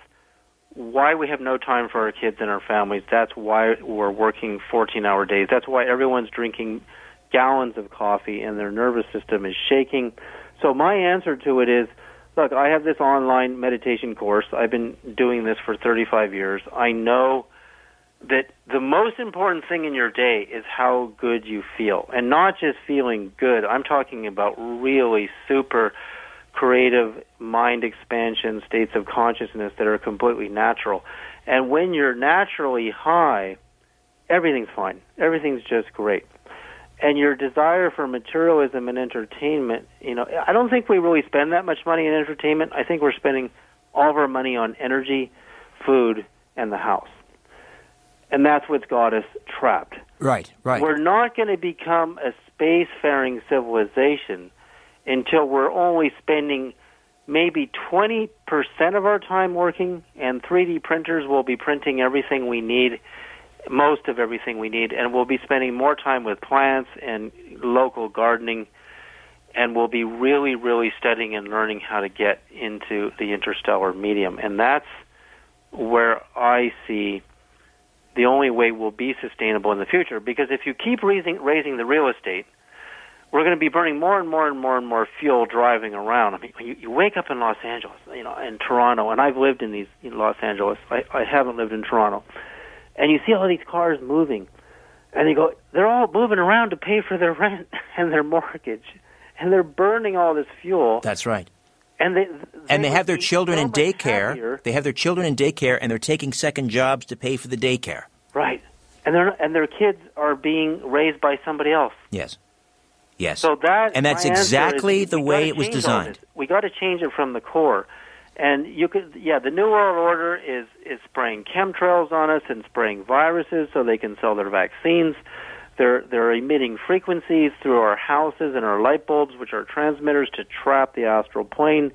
why we have no time for our kids and our families. That's why we're working 14 hour days. That's why everyone's drinking gallons of coffee and their nervous system is shaking. So my answer to it is look, I have this online meditation course. I've been doing this for 35 years. I know that the most important thing in your day is how good you feel. And not just feeling good. I'm talking about really super creative mind expansion states of consciousness that are completely natural. And when you're naturally high, everything's fine. Everything's just great. And your desire for materialism and entertainment, you know, I don't think we really spend that much money in entertainment. I think we're spending all of our money on energy, food, and the house. And that's what's got us trapped. Right, right. We're not going to become a spacefaring civilization until we're only spending maybe 20% of our time working, and 3D printers will be printing everything we need, most of everything we need, and we'll be spending more time with plants and local gardening, and we'll be really, really studying and learning how to get into the interstellar medium. And that's where I see the only way we'll be sustainable in the future. Because if you keep raising, raising the real estate, we're going to be burning more and more and more and more fuel driving around. I mean, you, you wake up in Los Angeles, you know, in Toronto, and I've lived in these in Los Angeles. I, I haven't lived in Toronto, and you see all these cars moving, and you go, they're all moving around to pay for their [laughs] rent and their mortgage, and they're burning all this fuel. That's right. And they, and they have their children so in daycare. happier. They have their children in daycare, and they're taking second jobs to pay for the daycare. Right. And their and their kids are being raised by somebody else. Yes, yes. So that and that's exactly is the way it was designed. We got to change it from the core. And you could, yeah, the New World Order is is spraying chemtrails on us and spraying viruses so they can sell their vaccines. They're they're emitting frequencies through our houses and our light bulbs, which are transmitters to trap the astral plane,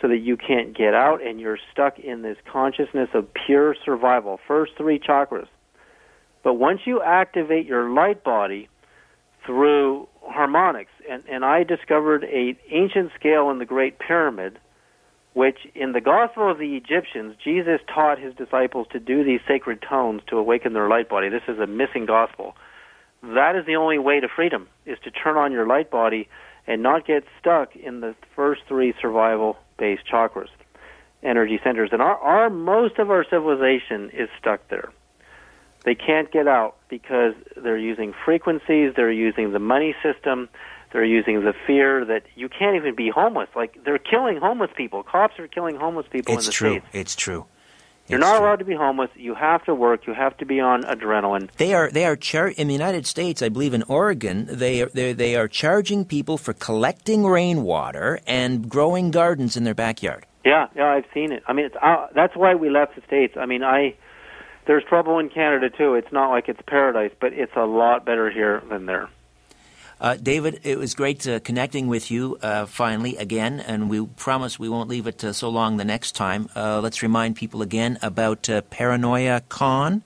so that you can't get out and you're stuck in this consciousness of pure survival. First three chakras. But once you activate your light body through harmonics, and, and I discovered a ancient scale in the Great Pyramid, which in the Gospel of the Egyptians, Jesus taught his disciples to do these sacred tones to awaken their light body. This is a missing gospel. That is the only way to freedom, is to turn on your light body and not get stuck in the first three survival-based chakras, energy centers. And our, our most of our civilization is stuck there. They can't get out because they're using frequencies, they're using the money system, they're using the fear that you can't even be homeless. Like they're killing homeless people. Cops are killing homeless people it's in the true. states. It's true. You're It's not true. allowed to be homeless. You have to work. You have to be on adrenaline. They are they are char- in the United States, I believe in Oregon, they are they they are charging people for collecting rainwater and growing gardens in their backyard. Yeah, yeah, I've seen it. I mean, it's uh, that's why we left the states. I mean, I there's trouble in Canada too. It's not like it's paradise, but it's a lot better here than there. Uh, David, it was great uh, connecting with you uh, finally again, and we promise we won't leave it uh, so long the next time. Uh, let's remind people again about uh, Paranoia Con.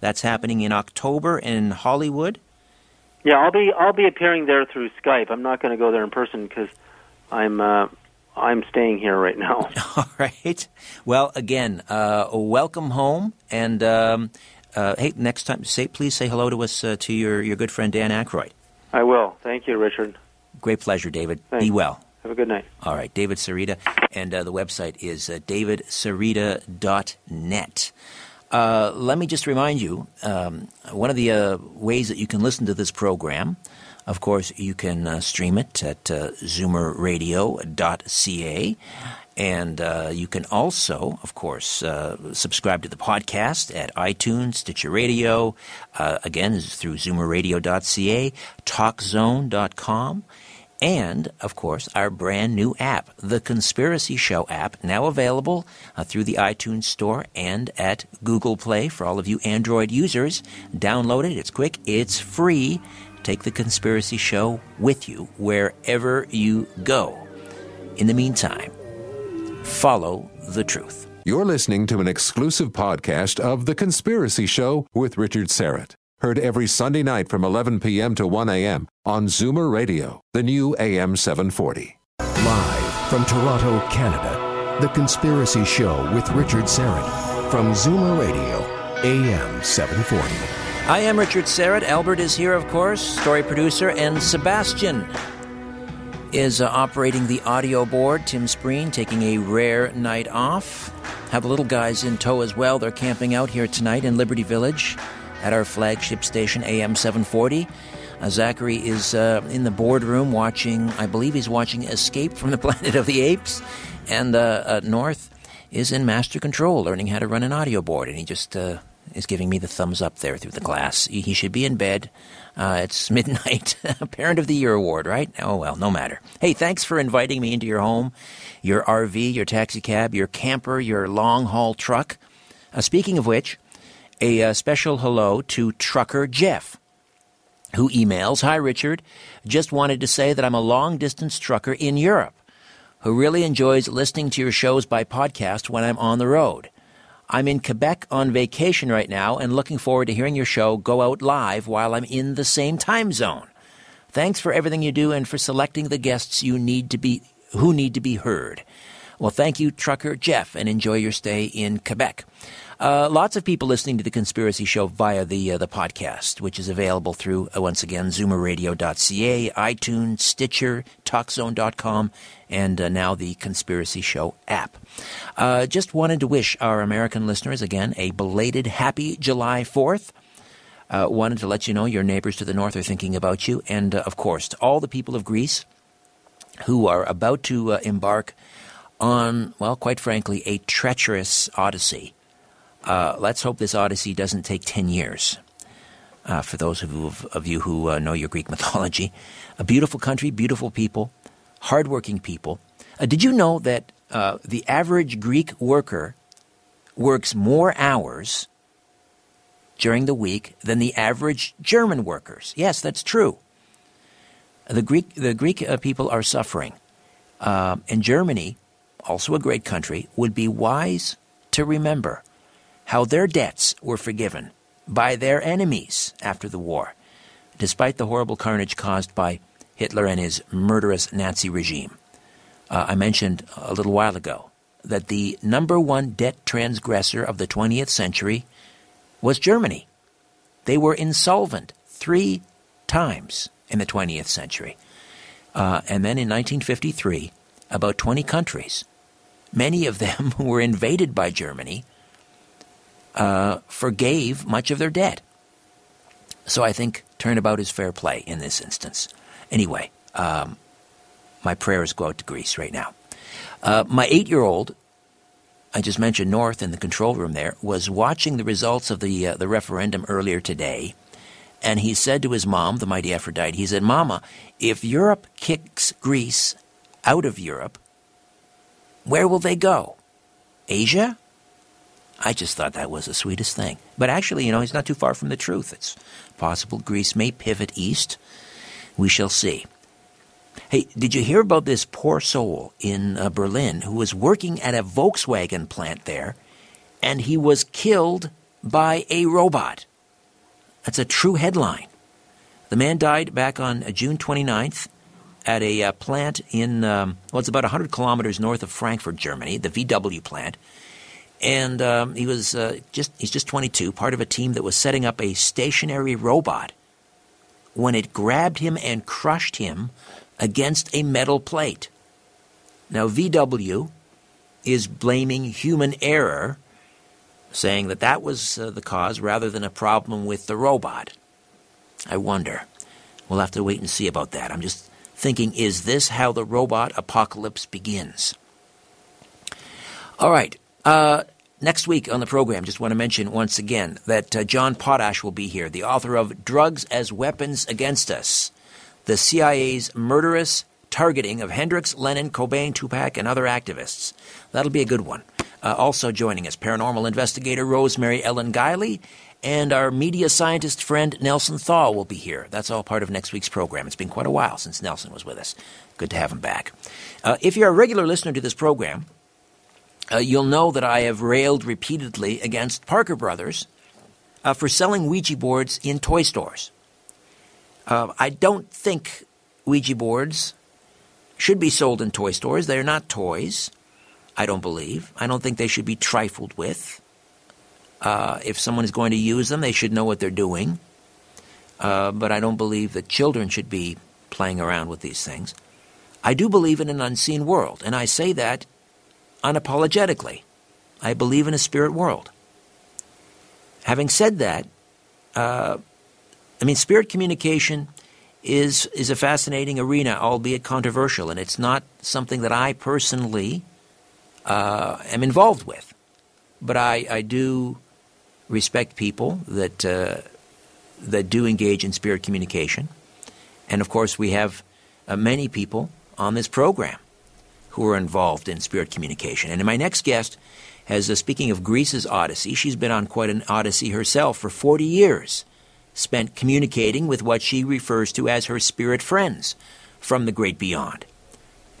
That's happening in October in Hollywood. Yeah, I'll be I'll be appearing there through Skype. I'm not going to go there in person because I'm uh, I'm staying here right now. [laughs] All right. Well, again, uh, welcome home, and um, uh, hey, next time, say please say hello to us uh, to your your good friend Dan Aykroyd. I will. Thank you, Richard. Great pleasure, David. Thanks. Be well. Have a good night. All right, David Sereda, and uh, the website is uh, davidsereda.net. Uh, let me just remind you um, one of the uh, ways that you can listen to this program, of course, you can uh, stream it at uh, zoomerradio.ca. And uh, you can also, of course, uh, subscribe to the podcast at iTunes, Stitcher Radio, uh, again, through zoomerradio.ca, talkzone.com, and, of course, our brand new app, the Conspiracy Show app, now available uh, through the iTunes Store and at Google Play for all of you Android users. Download it, it's quick, it's free. Take the Conspiracy Show with you wherever you go. In the meantime, follow the truth. You're listening to an exclusive podcast of The Conspiracy Show with Richard Syrett. Heard every Sunday night from 11 p.m. to 1 a.m. on Zoomer Radio, the new AM 740. Live from Toronto, Canada, The Conspiracy Show with Richard Syrett from Zoomer Radio, AM 740. I am Richard Syrett. Albert is here, of course, story producer, and Sebastian is uh, operating the audio board. Tim Spreen taking a rare night off. Have the little guys in tow as well. They're camping out here tonight in Liberty Village at our flagship station, AM 740. Uh, Zachary is uh, in the boardroom watching, I believe he's watching Escape from the [laughs] Planet of the Apes. And uh, North is in master control, learning how to run an audio board. And he just uh, is giving me the thumbs up there through the glass. He, should be in bed. Uh, it's [laughs] midnight. Parent of the Year award, right? Oh, well, no matter. Hey, thanks for inviting me into your home, your RV, your taxi cab, your camper, your long haul truck. Uh, speaking of which, a uh, special hello to Trucker Jeff, who emails Hi, Richard. Just wanted to say that I'm a long distance trucker in Europe who really enjoys listening to your shows by podcast when I'm on the road. I'm in Quebec on vacation right now and looking forward to hearing your show go out live while I'm in the same time zone. Thanks for everything you do and for selecting the guests you need to be who need to be heard. Well, thank you, Trucker Jeff, and enjoy your stay in Quebec. Uh, lots of people listening to the Conspiracy Show via the uh, the podcast, which is available through uh, once again ZoomerRadio.ca, iTunes, Stitcher, TalkZone.com, and uh, now the Conspiracy Show app. Uh, just wanted to wish our American listeners again a belated Happy July Fourth. Uh, wanted to let you know your neighbors to the north are thinking about you, and of course to all the people of Greece who are about to embark on, well, quite frankly, a treacherous odyssey. Uh, let's hope this odyssey doesn't take 10 years. Uh, for those of you, of you who uh, know your Greek [laughs] mythology, a beautiful country, beautiful people, hardworking people. Uh, did you know that uh, the average Greek worker works more hours during the week than the average German workers? Yes, that's true. The Greek, the Greek uh, people are suffering. And Germany, also a great country, would be wise to remember how their debts were forgiven by their enemies after the war, despite the horrible carnage caused by Hitler and his murderous Nazi regime. Uh, I mentioned a little while ago that the number one debt transgressor of the 20th century was Germany. They were insolvent three times in the 20th century. Uh, and then in 1953, about 20 countries, many of them [laughs] were invaded by Germany, uh, forgave much of their debt. So I think turnabout is fair play in this instance. Anyway, um, my prayers go out to Greece right now. Uh, my eight year old I just mentioned North in the control room there, was watching the results of the uh, the referendum earlier today, and he said to his mom, the mighty Aphrodite, he said, "Mama, if Europe kicks Greece out of Europe, where will they go? Asia?" I just thought that was the sweetest thing. But actually, you know, he's not too far from the truth. It's possible Greece may pivot east. We shall see. Hey, did you hear about this poor soul in uh, Berlin who was working at a Volkswagen plant there and he was killed by a robot? That's a true headline. The man died back on uh, June 29th at a uh, plant in, um, well, it's about 100 kilometers north of Frankfurt, Germany, the VW plant. And um, he was uh, just, he's just 22, part of a team that was setting up a stationary robot when it grabbed him and crushed him against a metal plate. Now, VW is blaming human error, saying that that was uh, the cause rather than a problem with the robot. I wonder. We'll have to wait and see about that. I'm just thinking is this how the robot apocalypse begins? All right. Uh, next week on the program, just want to mention once again that uh, John Potash will be here, the author of Drugs as Weapons Against Us the CIA's murderous targeting of Hendrix, Lennon, Cobain, Tupac, and other activists. That'll be a good one. Uh, also joining us, paranormal investigator Rosemary Ellen Guiley and our media scientist friend Nelson Thall will be here. That's all part of next week's program. It's been quite a while since Nelson was with us. Good to have him back. Uh, if you're a regular listener to this program, uh, you'll know that I have railed repeatedly against Parker Brothers uh, for selling Ouija boards in toy stores. Uh, I don't think Ouija boards should be sold in toy stores. They're not toys, I don't believe. I don't think they should be trifled with. Uh, if someone is going to use them, they should know what they're doing. Uh, but I don't believe that children should be playing around with these things. I do believe in an unseen world, and I say that unapologetically. I believe in a spirit world. Having said that, uh, I mean, spirit communication is is a fascinating arena, albeit controversial, and it's not something that I personally uh, am involved with. But I, I do respect people that uh, that do engage in spirit communication, and of course, we have uh, many people on this program who are involved in spirit communication. And my next guest has, uh, speaking of Greece's odyssey, she's been on quite an odyssey herself for 40 years spent communicating with what she refers to as her spirit friends from the great beyond.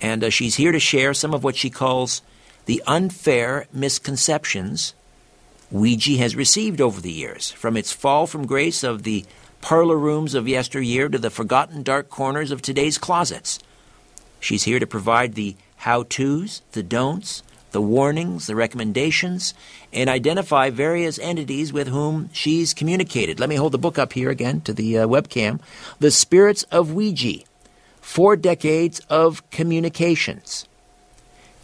And uh, she's here to share some of what she calls the unfair misconceptions Ouija has received over the years, from its fall from grace of the parlor rooms of yesteryear to the forgotten dark corners of today's closets. She's here to provide the how to's, the don'ts, the warnings, the recommendations, and identify various entities with whom she's communicated. Let me hold the book up here again to the uh, webcam. The Spirits of Ouija Four Decades of Communications.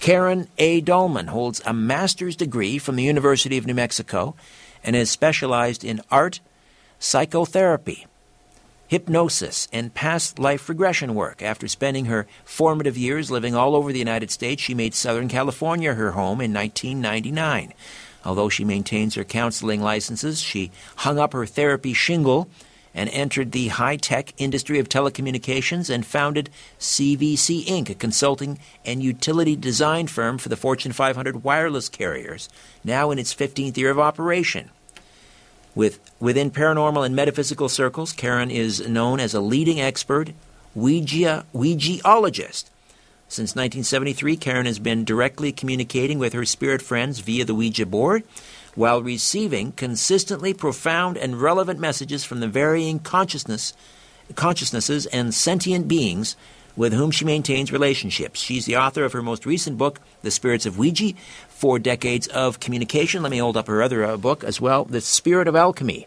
Karen A. Dahlman holds a master's degree from the University of New Mexico and is specialized in art psychotherapy hypnosis, and past life regression work. After spending her formative years living all over the United States, she made Southern California her home in 1999. Although she maintains her counseling licenses, she hung up her therapy shingle and entered the high tech industry of telecommunications and founded CVC Inc., a consulting and utility design firm for the Fortune 500 wireless carriers, now in its 15th year of operation. With, within paranormal and metaphysical circles, Karen is known as a leading expert Ouija, Ouijaologist. Since 1973, Karen has been directly communicating with her spirit friends via the Ouija board while receiving consistently profound and relevant messages from the varying consciousness, consciousnesses and sentient beings with whom she maintains relationships. She's the author of her most recent book, The Spirits of Ouija, Four Decades of Communication. Let me hold up her other uh, book as well, The Spirit of Alchemy.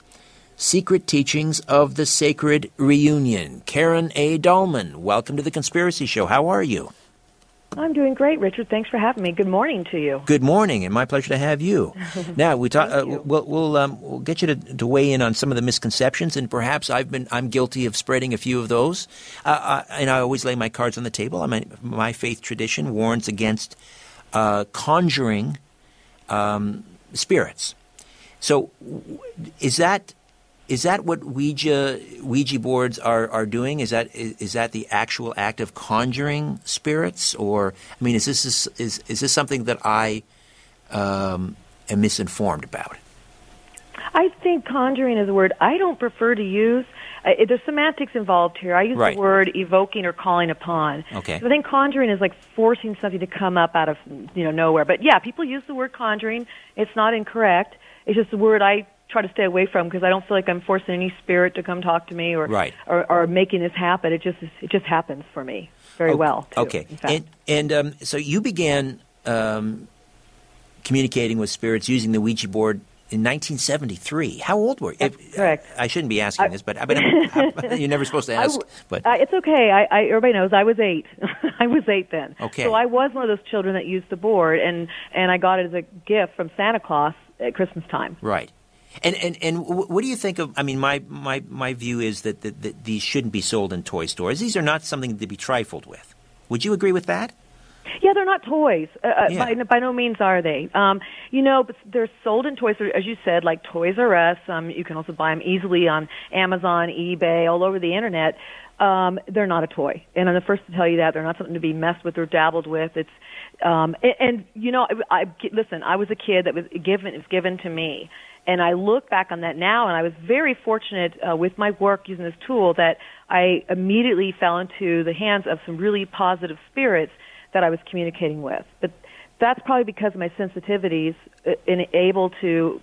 Secret Teachings of the Sacred Reunion. Karen A. Dahlman, welcome to the Conspiracy Show. How are you? I'm doing great, Richard. Thanks for having me. Good morning to you. Good morning, and my pleasure to have you. [laughs] now we talk. Uh, we'll we'll, um, we'll get you to, to, weigh in on some of the misconceptions, and perhaps I've been I'm guilty of spreading a few of those. Uh, I, and I always lay my cards on the table. I mean, my faith tradition warns against uh, conjuring um, spirits. So, is that is that what Ouija Ouija boards are, are doing? Is that is, is that the actual act of conjuring spirits, or I mean, is this is is, is this something that I um, am misinformed about? I think conjuring is a word I don't prefer to use. Uh, there's semantics involved here. I use Right. the word evoking or calling upon. Okay. So I think conjuring is like forcing something to come up out of you know nowhere. But yeah, people use the word conjuring. It's not incorrect. It's just a word I try to stay away from because I don't feel like I'm forcing any spirit to come talk to me or Right. or, or making this happen. It just it just happens for me very O- well. too, Okay, and and um, so you began um, communicating with spirits using the Ouija board in 1973. How old were you? That's If- correct. I shouldn't be asking I- this, but I [laughs] you're never supposed to ask. but uh, it's okay. I, I everybody knows I was eight. [laughs] I was eight then. Okay. So I was one of those children that used the board, and and I got it as a gift from Santa Claus at Christmas time. right. And and and what do you think of? I mean, my my my view is that, that, that these shouldn't be sold in toy stores. These are not something to be trifled with. Would you agree with that? Yeah, they're not toys. Uh, uh, Yeah. by, by no means are they. Um, you know, but they're sold in toys, as you said, like Toys R Us. Um, you can also buy them easily on Amazon, eBay, all over the internet. Um, they're not a toy, and I'm the first to tell you that they're not something to be messed with or dabbled with. It's um, and, and you know, I, I listen. I was a kid that was given. It was given to me, and I look back on that now, and I was very fortunate uh, with my work using this tool that I immediately fell into the hands of some really positive spirits that I was communicating with. But that's probably because of my sensitivities uh, in able to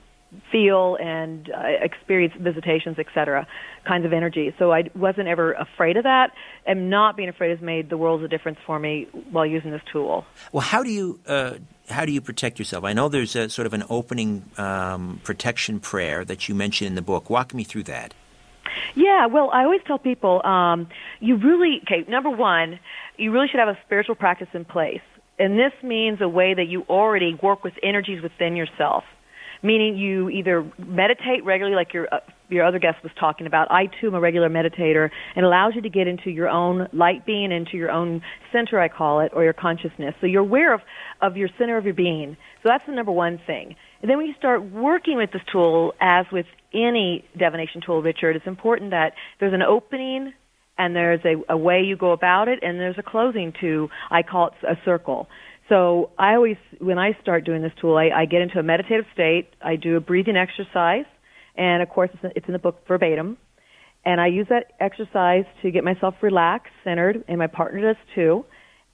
feel and uh, experience visitations, etc., kinds of energy. So I wasn't ever afraid of that, and not being afraid has made the world a difference for me while using this tool. Well, how do you uh, how do you protect yourself? I know there's a sort of an opening um, protection prayer that you mention in the book. Walk me through that. Yeah, well, I always tell people, um, you really, okay, number one, you really should have a spiritual practice in place. And this means a way that you already work with energies within yourself. Meaning you either meditate regularly, like your uh, your other guest was talking about. I too am a regular meditator, and allows you to get into your own light being, into your own center, I call it, or your consciousness. So you're aware of of your center of your being. So that's the number one thing. And then when you start working with this tool, as with any divination tool, Richard, it's important that there's an opening and there's a, a way you go about it, and there's a closing to, I call it a circle. So I always, when I start doing this tool, I, I get into a meditative state. I do a breathing exercise, and of course, it's, in the book verbatim. And I use that exercise to get myself relaxed, centered, and my partner does too.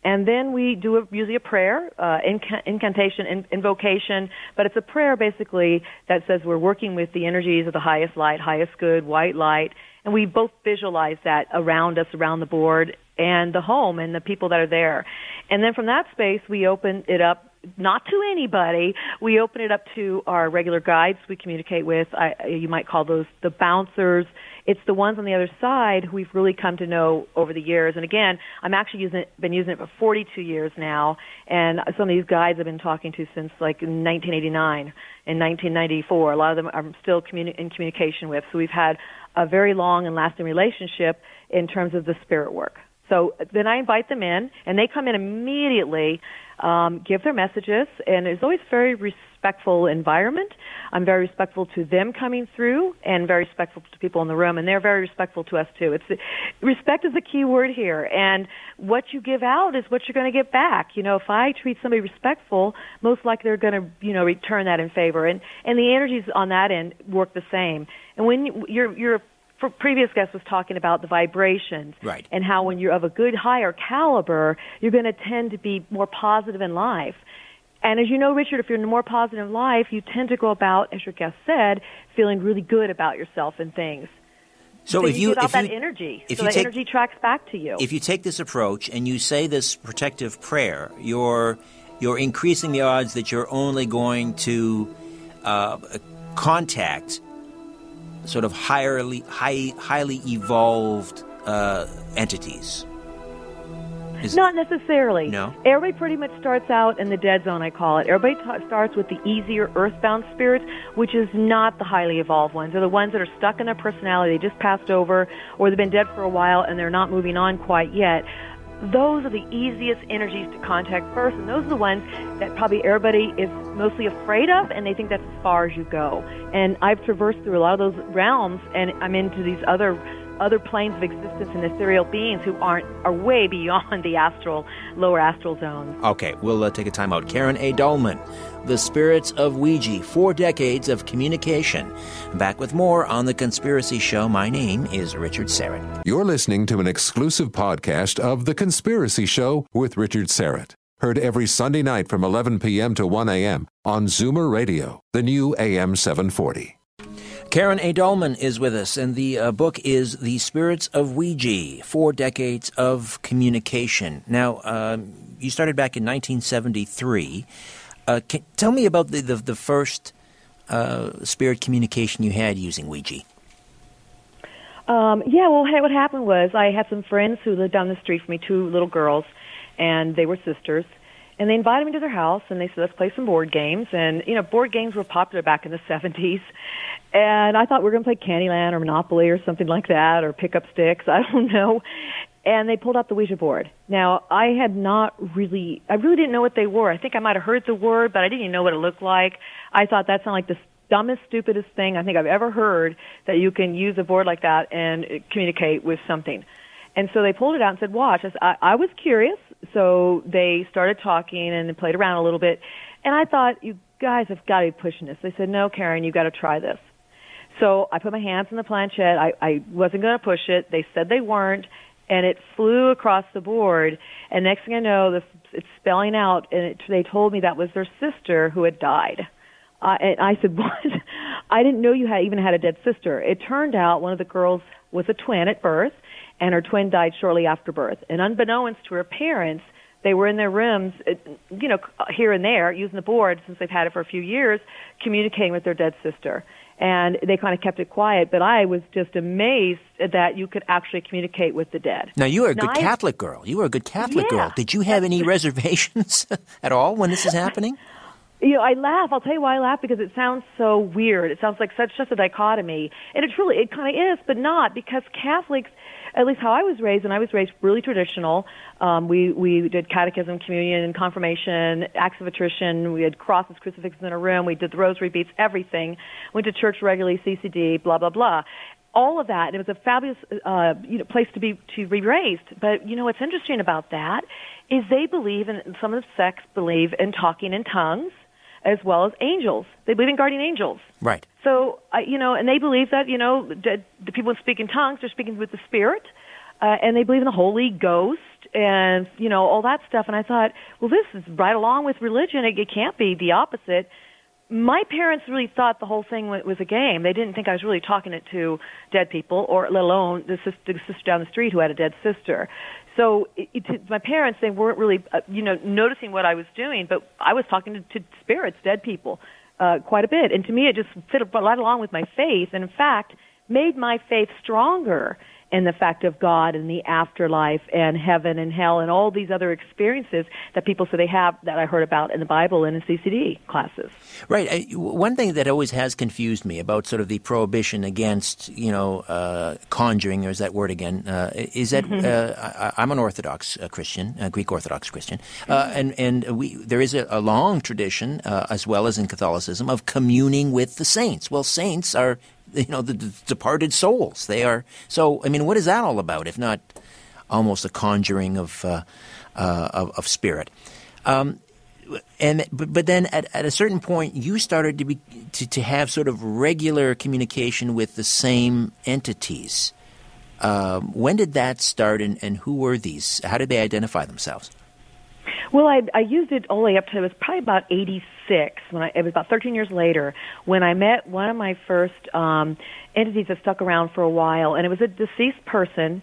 And then we do a, usually a prayer, uh, inca- incantation, in, invocation, but it's a prayer basically that says we're working with the energies of the highest light, highest good, white light, and we both visualize that around us, around the board, and the home and the people that are there. And then from that space, we open it up not to anybody. We open it up to our regular guides we communicate with. I, you might call those the bouncers. It's the ones on the other side who we've really come to know over the years. And again, I'm actually using it, been using it for 42 years now. And some of these guides I've been talking to since like 1989 and 1994. A lot of them I'm still communi- in communication with. So we've had a very long and lasting relationship in terms of the spirit work. So then I invite them in, and they come in immediately, um, give their messages, and it's always very respectful environment. I'm very respectful to them coming through, and very respectful to people in the room, and they're very respectful to us too. It's respect is the key word here, and what you give out is what you're going to get back. You know, if I treat somebody respectful, most likely they're going to, you know, return that in favor, and and the energies on that end work the same. And when you, you're you're previous guest was talking about the vibrations Right. and how when you're of a good higher caliber, you're going to tend to be more positive in life. And as you know, Richard, if you're in a more positive life, you tend to go about, as your guest said, feeling really good about yourself and things. So, So if you give out if that you energy, if so you that take energy tracks back to you. if you take this approach and you say this protective prayer, you're you're increasing the odds that you're only going to uh, contact sort of highly high, highly evolved uh, entities. Is- Not necessarily. No? Everybody pretty much starts out in the dead zone, I call it. Everybody ta starts with the easier earthbound spirits, which is not the highly evolved ones. They're the ones that are stuck in their personality. They just passed over, or they've been dead for a while and they're not moving on quite yet. Those are the easiest energies to contact first, and those are the ones that probably everybody is mostly afraid of, and they think that's as far as you go. And I've traversed through a lot of those realms, and I'm into these other other planes of existence and ethereal beings who aren't are way [laughs] beyond the astral lower astral zones. Okay, we'll uh, take a time out. Karen A. Dahlman, The Spirits of Ouija, Four Decades of Communication. Back with more on The Conspiracy Show. My name is Richard Syrett. You're listening to an exclusive podcast of The Conspiracy Show with Richard Syrett. Heard every Sunday night from 11 p.m. to 1 a.m. on Zoomer Radio, the new AM 740. Karen A. Dahlman is with us, and the uh, book is The Spirits of Ouija Four Decades of Communication. Now, uh, you started back in 1973. Uh, can, tell me about the, the, the first uh, spirit communication you had using Ouija. Um, yeah, well, what happened was I had some friends who lived down the street from me, two little girls, and they were sisters. And they invited me to their house, and they said, "Let's play some board games." And you know, board games were popular back in the '70s, and I thought we were going to play Candyland or Monopoly or something like that, or pick up sticks. [laughs] I don't know. And they pulled out the Ouija board. Now, I had not really, I really didn't know what they were. I think I might have heard the word, but I didn't even know what it looked like. I thought that sounded like the dumbest, stupidest thing I think I've ever heard that you can use a board like that and uh, communicate with something. And so they pulled it out and said, "Watch." I, I, I was curious, so they started talking and played around a little bit. And I thought, you guys have got to be pushing this. They said, "No, Karen, you've got to try this." So I put my hands in the planchette. I, I wasn't going to push it. They said they weren't, and it flew across the board. And next thing I know, the, it's spelling out, and it, they told me that was their sister who had died. Uh, and I said, [laughs] "What? I didn't know you had even had a dead sister." It turned out one of the girls was a twin at birth, and her twin died shortly after birth. And unbeknownst to her parents, they were in their rooms, you know, here and there, using the board since they've had it for a few years, communicating with their dead sister. And they kind of kept it quiet, but I was just amazed that you could actually communicate with the dead. Now, you were a good now, Catholic girl. You were a good Catholic yeah. girl. Did you have any reservations [laughs] at all when this is [laughs] happening? you know, I laugh. I'll tell you why I laugh because it sounds so weird. It sounds like such just a dichotomy, and it's really it kind of is, but not because Catholics at least how I was raised, and I was raised really traditional. Um, we we did catechism, communion, confirmation, acts of attrition. We had crosses, crucifixes in a room. We did the rosary beads, everything. Went to church regularly, CCD, blah blah blah. All of that. And it was a fabulous uh, you know, place to be to be raised. But you know what's interesting about that is they believe, and some of the sects believe in talking in tongues as well as angels. They believe in guardian angels. Right. So, uh, you know, and they believe that, you know, the, the people who speak in tongues are speaking with the Spirit, uh, and they believe in the Holy Ghost and, you know, all that stuff. And I thought, well, this is right along with religion. It, it can't be the opposite. My parents really thought the whole thing was a game. They didn't think I was really talking it to dead people, or let alone the sister, the sister down the street who had a dead sister. So it, it, my parents, they weren't really, uh, you know, noticing what I was doing, but I was talking to, to spirits, dead people, uh, quite a bit. And to me, it just fit right along with my faith, and in fact, made my faith stronger and the fact of God and the afterlife and heaven and hell and all these other experiences that people say they have that I heard about in the Bible and in CCD classes. Right. One thing that always has confused me about sort of the prohibition against, you know, uh, conjuring, or is that word again, uh, is that mm-hmm. uh, I, am an Orthodox uh, Christian, Greek Orthodox Christian, uh, and and we there is a, a long tradition, uh, as well as in Catholicism, of communing with the saints. Well, saints are [laughs] you know, the, departed souls. They are so. I mean, what is that all about? If not almost a conjuring of uh, uh, of, of, spirit. Um, and but, but then at, at a certain point, you started to be to, to have sort of regular communication with the same entities. Um, when did that start, and, and who were these? How did they identify themselves? Well, I, I used it way up to it was probably about '86 when I it was about 13 years later when I met one of my first um, entities that stuck around for a while, and it was a deceased person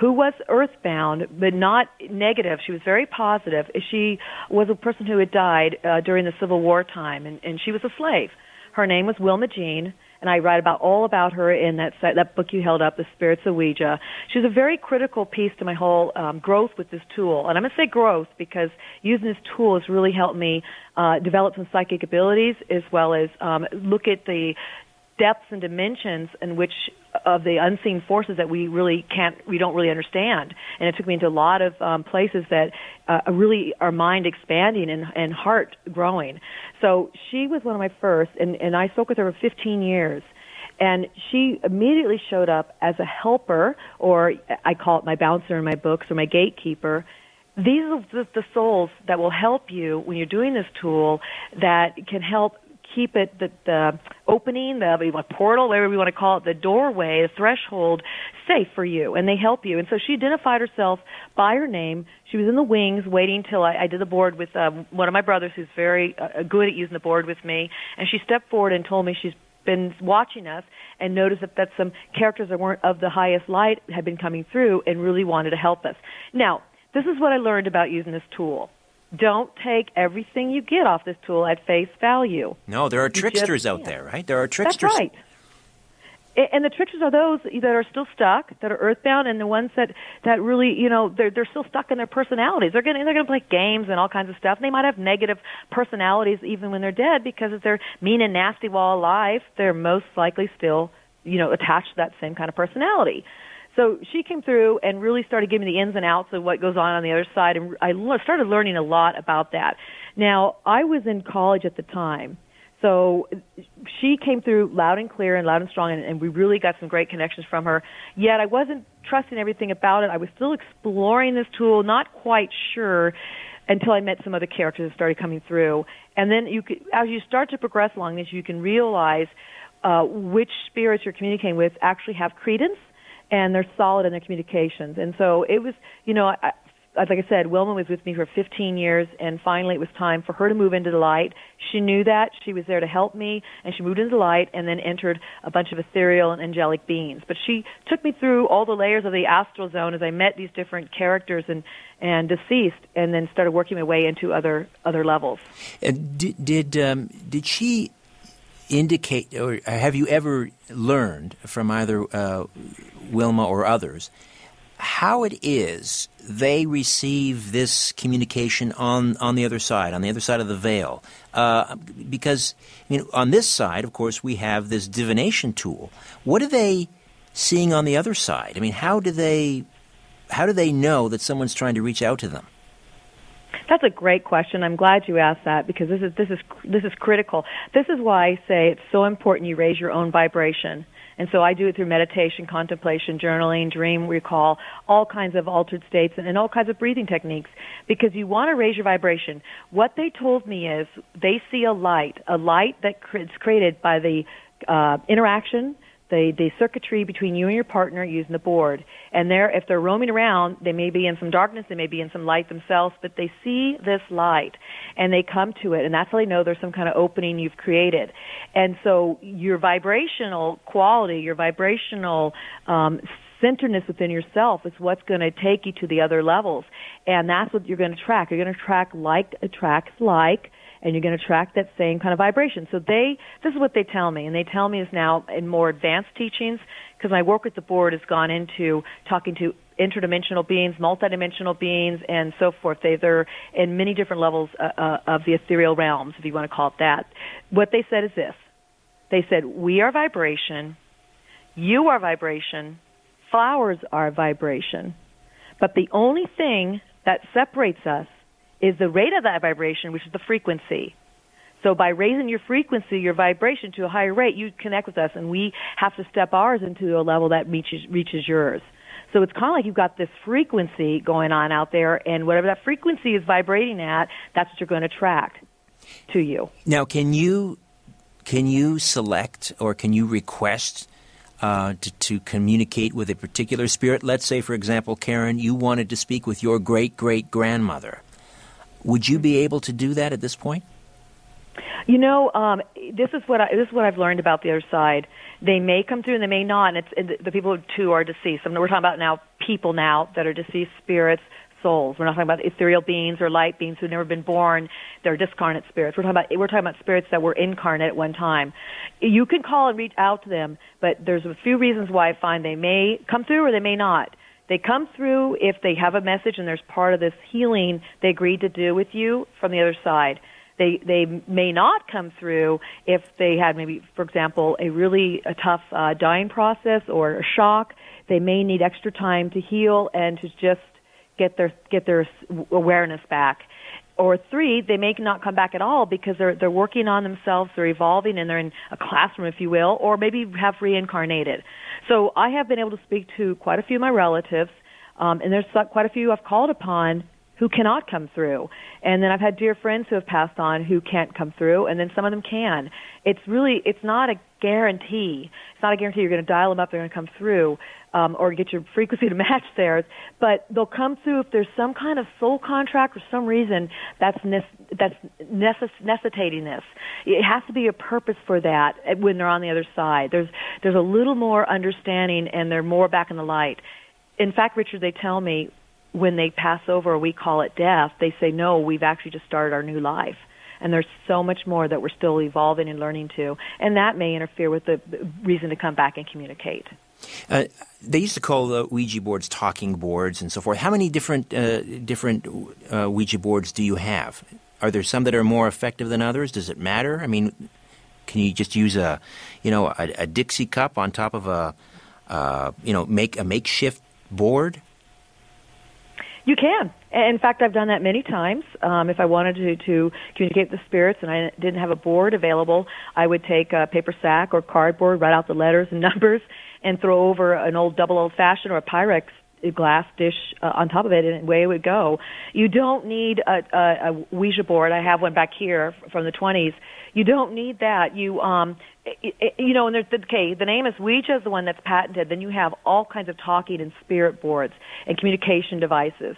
who was earthbound but not negative. She was very positive. She was a person who had died uh, during the Civil War time, and, and she was a slave. Her name was Wilma Jean and I write about all about her in that that book you held up, The Spirits of Ouija. She's a very critical piece to my whole um, growth with this tool, and I'm going to say growth because using this tool has really helped me uh, develop some psychic abilities as well as um, look at the depths and dimensions in which of the unseen forces that we really can't we don't really understand. And it took me into a lot of um, places that uh, really our mind expanding and, and heart growing. So she was one of my first and, and i spoke with her for 15 years. And she immediately showed up as a helper or i call it my bouncer in my books or my gatekeeper. These are the souls that will help you when you're doing this tool that can help keep it the, the opening, the portal, whatever you want to call it, the doorway, the threshold, safe for you, and they help you. And so she identified herself by her name. She was in the wings, waiting till I, I did the board with um, one of my brothers, who's very uh, good at using the board with me. And she stepped forward and told me she's been watching us and noticed that, that some characters that weren't of the highest light had been coming through and really wanted to help us. Now, this is what I learned about using this tool don't take everything you get off this tool at face value. No, there are tricksters out there, right? There are tricksters. That's right. And the tricksters are those that are still stuck, that are earthbound, and the ones that that really, you know, they're they're still stuck in their personalities. They're gonna, they're going to play games and all kinds of stuff. And they might have negative personalities even when they're dead because if they're mean and nasty while alive, they're most likely still, you know, attached to that same kind of personality. So she came through and really started giving me the ins and outs of what goes on on the other side, and I started learning a lot about that. Now, I was in college at the time, so she came through loud and clear and loud and strong, and, and we really got some great connections from her. Yet I wasn't trusting everything about it. I was still exploring this tool, not quite sure until I met some other characters that started coming through. And then you could, as you start to progress along this, you can realize uh, which spirits you're communicating with actually have credence and they're solid in their communications. And so it was, you know, I, like I said, Wilma was with me for 15 years, and finally it was time for her to move into the light. She knew that. She was there to help me, and she moved into the light and then entered a bunch of ethereal and angelic beings. But she took me through all the layers of the astral zone as I met these different characters and, and deceased, and then started working my way into other, other levels. Uh, did, did, um, did she indicate, or have you ever learned from either uh, Wilma or others, how it is they receive this communication on, on the other side, on the other side of the veil. Uh, because on this side, of course, we have this divination tool. What are they seeing on the other side? I mean, how do they how do they know that someone's trying to reach out to them? That's a great question. I'm glad you asked that because this is this is this is critical. This is why I say it's so important you raise your own vibration. And so I do it through meditation, contemplation, journaling, dream recall, all kinds of altered states and, and all kinds of breathing techniques because you want to raise your vibration. What they told me is they see a light, a light that is created by the uh, interaction the the circuitry between you and your partner using the board. And they're if they're roaming around, they may be in some darkness, they may be in some light themselves, but they see this light and they come to it, and that's how they know there's some kind of opening you've created. And so your vibrational quality, your vibrational um, centeredness within yourself is what's going to take you to the other levels. And that's what you're going to track. You're going to track like attracts like and you're going to attract that same kind of vibration. So they, this is what they tell me, and they tell me is now in more advanced teachings, because my work with the board has gone into talking to interdimensional beings, multidimensional beings, and so forth. They, they're in many different levels uh, uh, of the ethereal realms, if you want to call it that. What they said is this. They said, we are vibration, you are vibration, flowers are vibration, but the only thing that separates us is the rate of that vibration, which is the frequency. So by raising your frequency, your vibration to a higher rate, you connect with us, and we have to step ours into a level that reaches reaches yours. So it's kind of like you've got this frequency going on out there, and whatever that frequency is vibrating at, that's what you're going to attract to you. Now, can you can you select or can you request uh, to, to communicate with a particular spirit? Let's say, for example, Karen, you wanted to speak with your great great grandmother. Would you be able to do that at this point? You know, um, this is what I, this is what I've learned about the other side. They may come through and they may not. And it's and the people too are deceased. I mean, we're talking about now people now that are deceased spirits, souls. We're not talking about ethereal beings or light beings who've never been born. They're discarnate spirits. We're talking about we're talking about spirits that were incarnate at one time. You can call and reach out to them, but there's a few reasons why I find they may come through or they may not. They come through if they have a message and there's part of this healing they agreed to do with you from the other side. They they may not come through if they had maybe, for example, a really a tough uh, dying process or a shock. They may need extra time to heal and to just get their get their awareness back. Or three, they may not come back at all because they're they're working on themselves, they're evolving, and they're in a classroom, if you will, or maybe have reincarnated. So I have been able to speak to quite a few of my relatives, um, and there's quite a few I've called upon who cannot come through. And then I've had dear friends who have passed on who can't come through, and then some of them can. It's really, it's not a guarantee. It's not a guarantee you're going to dial them up, they're going to come through, um, or get your frequency to [laughs] match theirs. But they'll come through if there's some kind of soul contract or some reason that's ne- that's necess- necessitating this. It has to be a purpose for that when they're on the other side. There's there's a little more understanding, and they're more back in the light. In fact, Richard, they tell me when they pass over, we call it death, they say, no, we've actually just started our new life. And there's so much more that we're still evolving and learning to. And that may interfere with the reason to come back and communicate. Uh, they used to call the Ouija boards talking boards and so forth. How many different uh, different uh, Ouija boards do you have? Are there some that are more effective than others? Does it matter? I mean, can you just use a you know a, a Dixie cup on top of a uh, you know make a makeshift board? You can. In fact, I've done that many times. Um, if I wanted to, to communicate with the spirits and I didn't have a board available, I would take a paper sack or cardboard, write out the letters and [laughs] numbers, and throw over an old double old fashioned or a Pyrex glass dish uh, on top of it, and away it would go. You don't need a, a, a Ouija board. I have one back here from the 20s. You don't need that. You um, you know, and there's the, okay, the name is Ouija is the one that's patented. Then you have all kinds of talking and spirit boards and communication devices.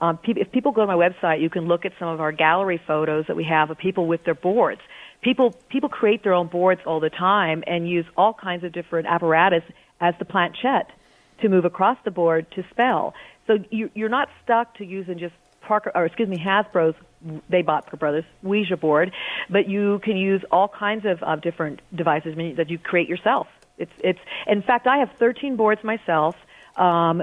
Um, if people go to my website, you can look at some of our gallery photos that we have of people with their boards. People people create their own boards all the time and use all kinds of different apparatus as the planchette to move across the board to spell. So you, you're not stuck to using just Parker, or excuse me, Hasbro's they bought Parker Brothers Ouija board, but you can use all kinds of, of different devices that you create yourself. It's it's in fact I have 13 boards myself. Um,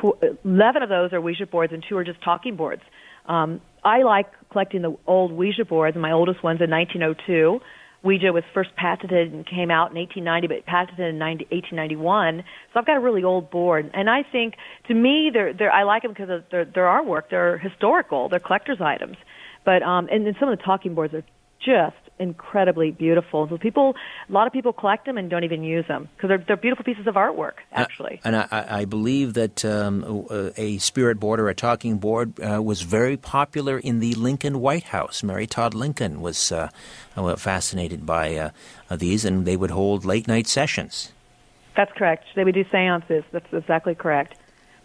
tw- 11 of those are Ouija boards, and two are just talking boards. Um, I like collecting the old Ouija boards, my oldest one's in 1902. Ouija was first patented and came out in 1890, but patented in 90, 1891. So I've got a really old board, and I think to me, they're, they're I like them because of their, their artwork. They're historical. They're collector's items. But um, and then some of the talking boards are just incredibly beautiful. So people, a lot of people collect them and don't even use them because they're, they're beautiful pieces of artwork, uh, actually. Uh, and I, I, believe that um, a spirit board or a talking board uh, was very popular in the Lincoln White House. Mary Todd Lincoln was uh, fascinated by uh, these, and they would hold late night sessions. That's correct. They would do seances. That's exactly correct.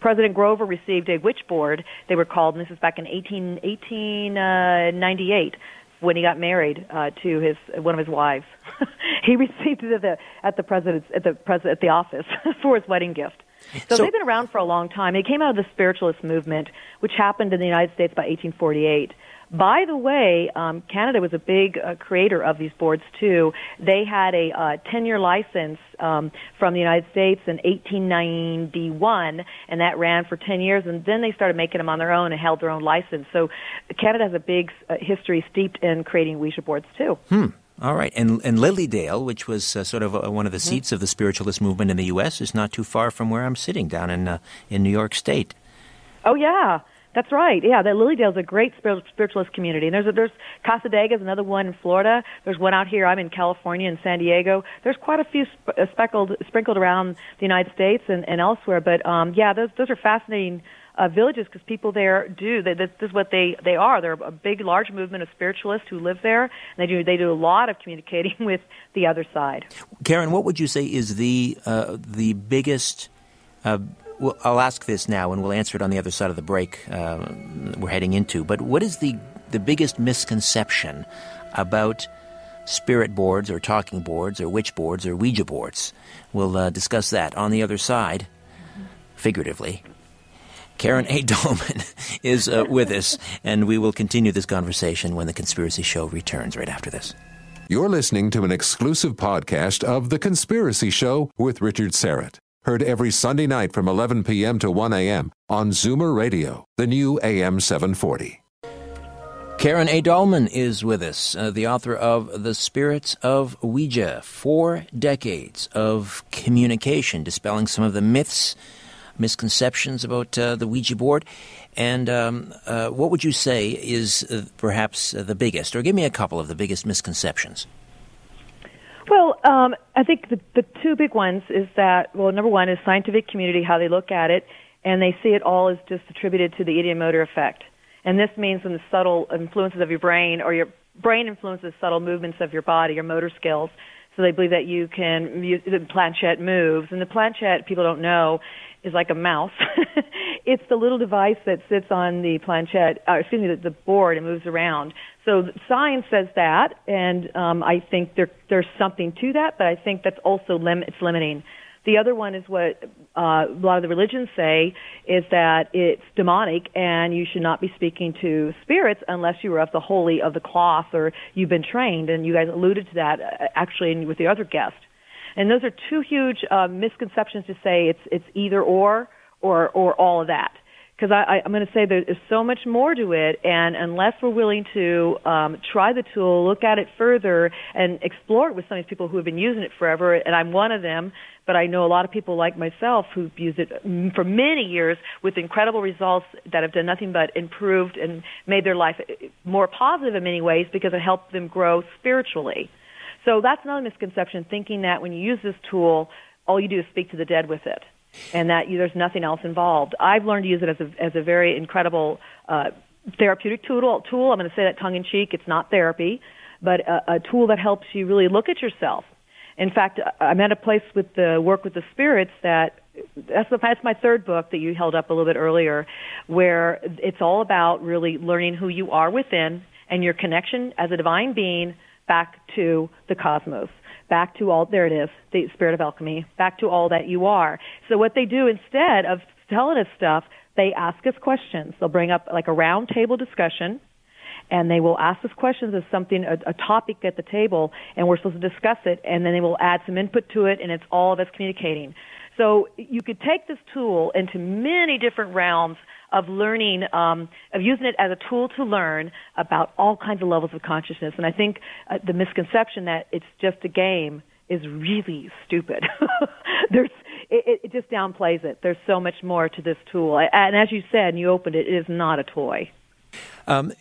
President Grover received a witch board, they were called, and this is back in 18, 1898 when he got married uh, to his one of his wives. [laughs] he received it at the at the president's at the president at the office [laughs] for his wedding gift. So, so, they've been around for a long time. It came out of the spiritualist movement, which happened in the United States by 1848. By the way, um, Canada was a big uh, creator of these boards too. They had a uh, 10-year license um, from the United States in 1891, and that ran for 10 years. And then they started making them on their own and held their own license. So Canada has a big uh, history steeped in creating Ouija boards too. Hmm. All right, and and Lily Dale, which was uh, sort of uh, one of the mm-hmm. seats of the spiritualist movement in the U.S., is not too far from where I'm sitting down in uh, in New York State. Oh yeah, that's right. Yeah, that Lily Dale's a great spiritualist community. And there's a, there's is another one in Florida. There's one out here. I'm in California in San Diego. There's quite a few sp- uh, speckled sprinkled around the United States and, and elsewhere. But um, yeah, those those are fascinating uh, villages because people there do. They, this, this is what they they are. They're a big, large movement of spiritualists who live there. And they do they do a lot of communicating [laughs] with the other side. Karen, what would you say is the uh, the biggest uh, well, I'll ask this now, and we'll answer it on the other side of the break uh, we're heading into. But what is the the biggest misconception about spirit boards, or talking boards, or witch boards, or Ouija boards? We'll uh, discuss that on the other side, figuratively. Karen A. Dahlman [laughs] is uh, with us, and we will continue this conversation when the Conspiracy Show returns right after this. You're listening to an exclusive podcast of The Conspiracy Show with Richard Syrett. Heard every Sunday night from 11 p.m. to 1 a.m. on Zoomer Radio, the new AM 740. Karen A. Dahlman is with us, uh, the author of The Spirits of Ouija Four Decades of Communication, dispelling some of the myths, misconceptions about uh, the Ouija board. And um, uh, what would you say is uh, perhaps the biggest, or give me a couple of the biggest misconceptions? Well, um, I think the, the two big ones is that, well, number one is scientific community, how they look at it, and they see it all as just attributed to the ideomotor effect. And this means when the subtle influences of your brain or your brain influences subtle movements of your body, your motor skills. So they believe that you can, the planchette moves. And the planchette, people don't know, is like a mouse. [laughs] it's the little device that sits on the planchette, uh, excuse me, the, the board and moves around. So science says that, and um, I think there, there's something to that, but I think that's also lim- it's limiting. The other one is what uh, a lot of the religions say is that it's demonic and you should not be speaking to spirits unless you are of the holy of the cloth or you've been trained. And you guys alluded to that uh, actually with the other guest. And those are two huge uh, misconceptions to say it's it's either or or or all of that because I, I, I'm going to say there's so much more to it, and unless we're willing to um, try the tool, look at it further, and explore it with some of these people who have been using it forever, and I'm one of them, but I know a lot of people like myself who've used it for many years with incredible results that have done nothing but improved and made their life more positive in many ways because it helped them grow spiritually. So that's another misconception, thinking that when you use this tool, all you do is speak to the dead with it and that you, there's nothing else involved. I've learned to use it as a, as a very incredible uh, therapeutic tool. Tool. I'm going to say that tongue in cheek. It's not therapy, but a, a tool that helps you really look at yourself. In fact, I'm at a place with the work with the spirits that that's, the, that's my third book that you held up a little bit earlier, where it's all about really learning who you are within and your connection as a divine being back to the cosmos back to all there it is the spirit of alchemy back to all that you are. So what they do instead of telling us stuff they ask us questions. They'll bring up like a round table discussion and they will ask us questions of something a, a topic at the table and we're supposed to discuss it and then they will add some input to it and it's all of us communicating. So you could take this tool into many different realms of learning, um, of using it as a tool to learn about all kinds of levels of consciousness. And I think uh, the misconception that it's just a game is really stupid. [laughs] There's, it, it just downplays it. There's so much more to this tool. And as you said, and you opened it, it is not a toy. Um,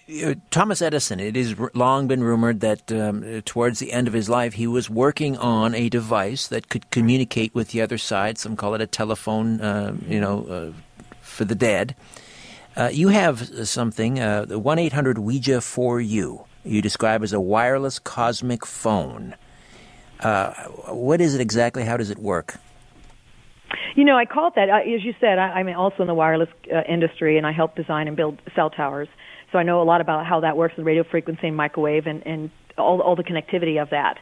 Thomas Edison, it has long been rumored that um, towards the end of his life, he was working on a device that could communicate with the other side. Some call it a telephone, uh, you know, uh, for the dead. Uh, you have something, uh, the 1 800 Ouija for you, you describe as a wireless cosmic phone. Uh, what is it exactly? How does it work? You know, I call it that. As you said, I, am also in the wireless uh, industry, and I help design and build cell towers. So I know a lot about how that works with radio frequency and microwave and, and all, all the connectivity of that.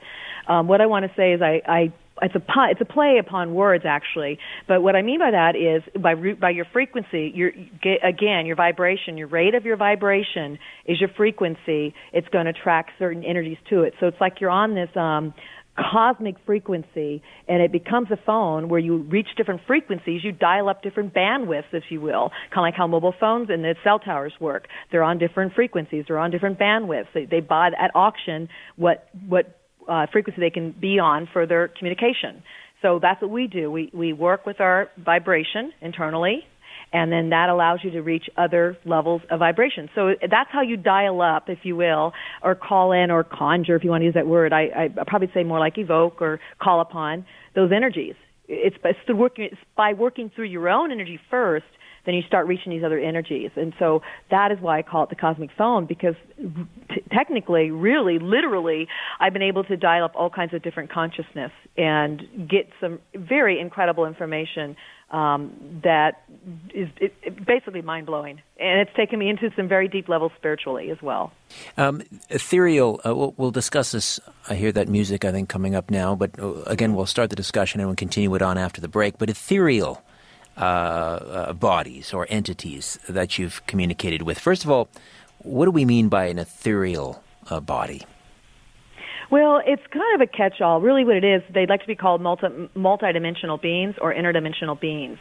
Um, what I want to say is I, I it's a it's a play upon words actually. But what i mean by that is by by your frequency your again your vibration your rate of your vibration is your frequency. It's going to attract certain energies to it. So it's like you're on this um cosmic frequency and it becomes a phone where you reach different frequencies. You dial up different bandwidths if you will kind of like how mobile phones and the cell towers work. They're on different frequencies. They're on different bandwidths. They, they buy at auction what what uh, frequency they can be on for their communication. So that's what we do. We we work with our vibration internally, and then that allows you to reach other levels of vibration. So that's how you dial up, if you will, or call in or conjure, if you want to use that word. I I probably say more like evoke or call upon those energies. It's, it's, working, it's by working through your own energy first then you start reaching these other energies. And so that is why I call it the cosmic phone because t- technically, really, literally, I've been able to dial up all kinds of different consciousness and get some very incredible information um, that is it, it basically mind blowing, and it's taken me into some very deep levels spiritually as well. Um, ethereal. Uh, we'll, we'll, discuss this. I hear that music. I think coming up now, but uh, again, we'll start the discussion and we'll continue it on after the break. But ethereal uh, uh, bodies or entities that you've communicated with. First of all, what do we mean by an ethereal uh, body? Well, it's kind of a catch-all. Really, what it is, they'd like to be called multi multidimensional beings or interdimensional beings.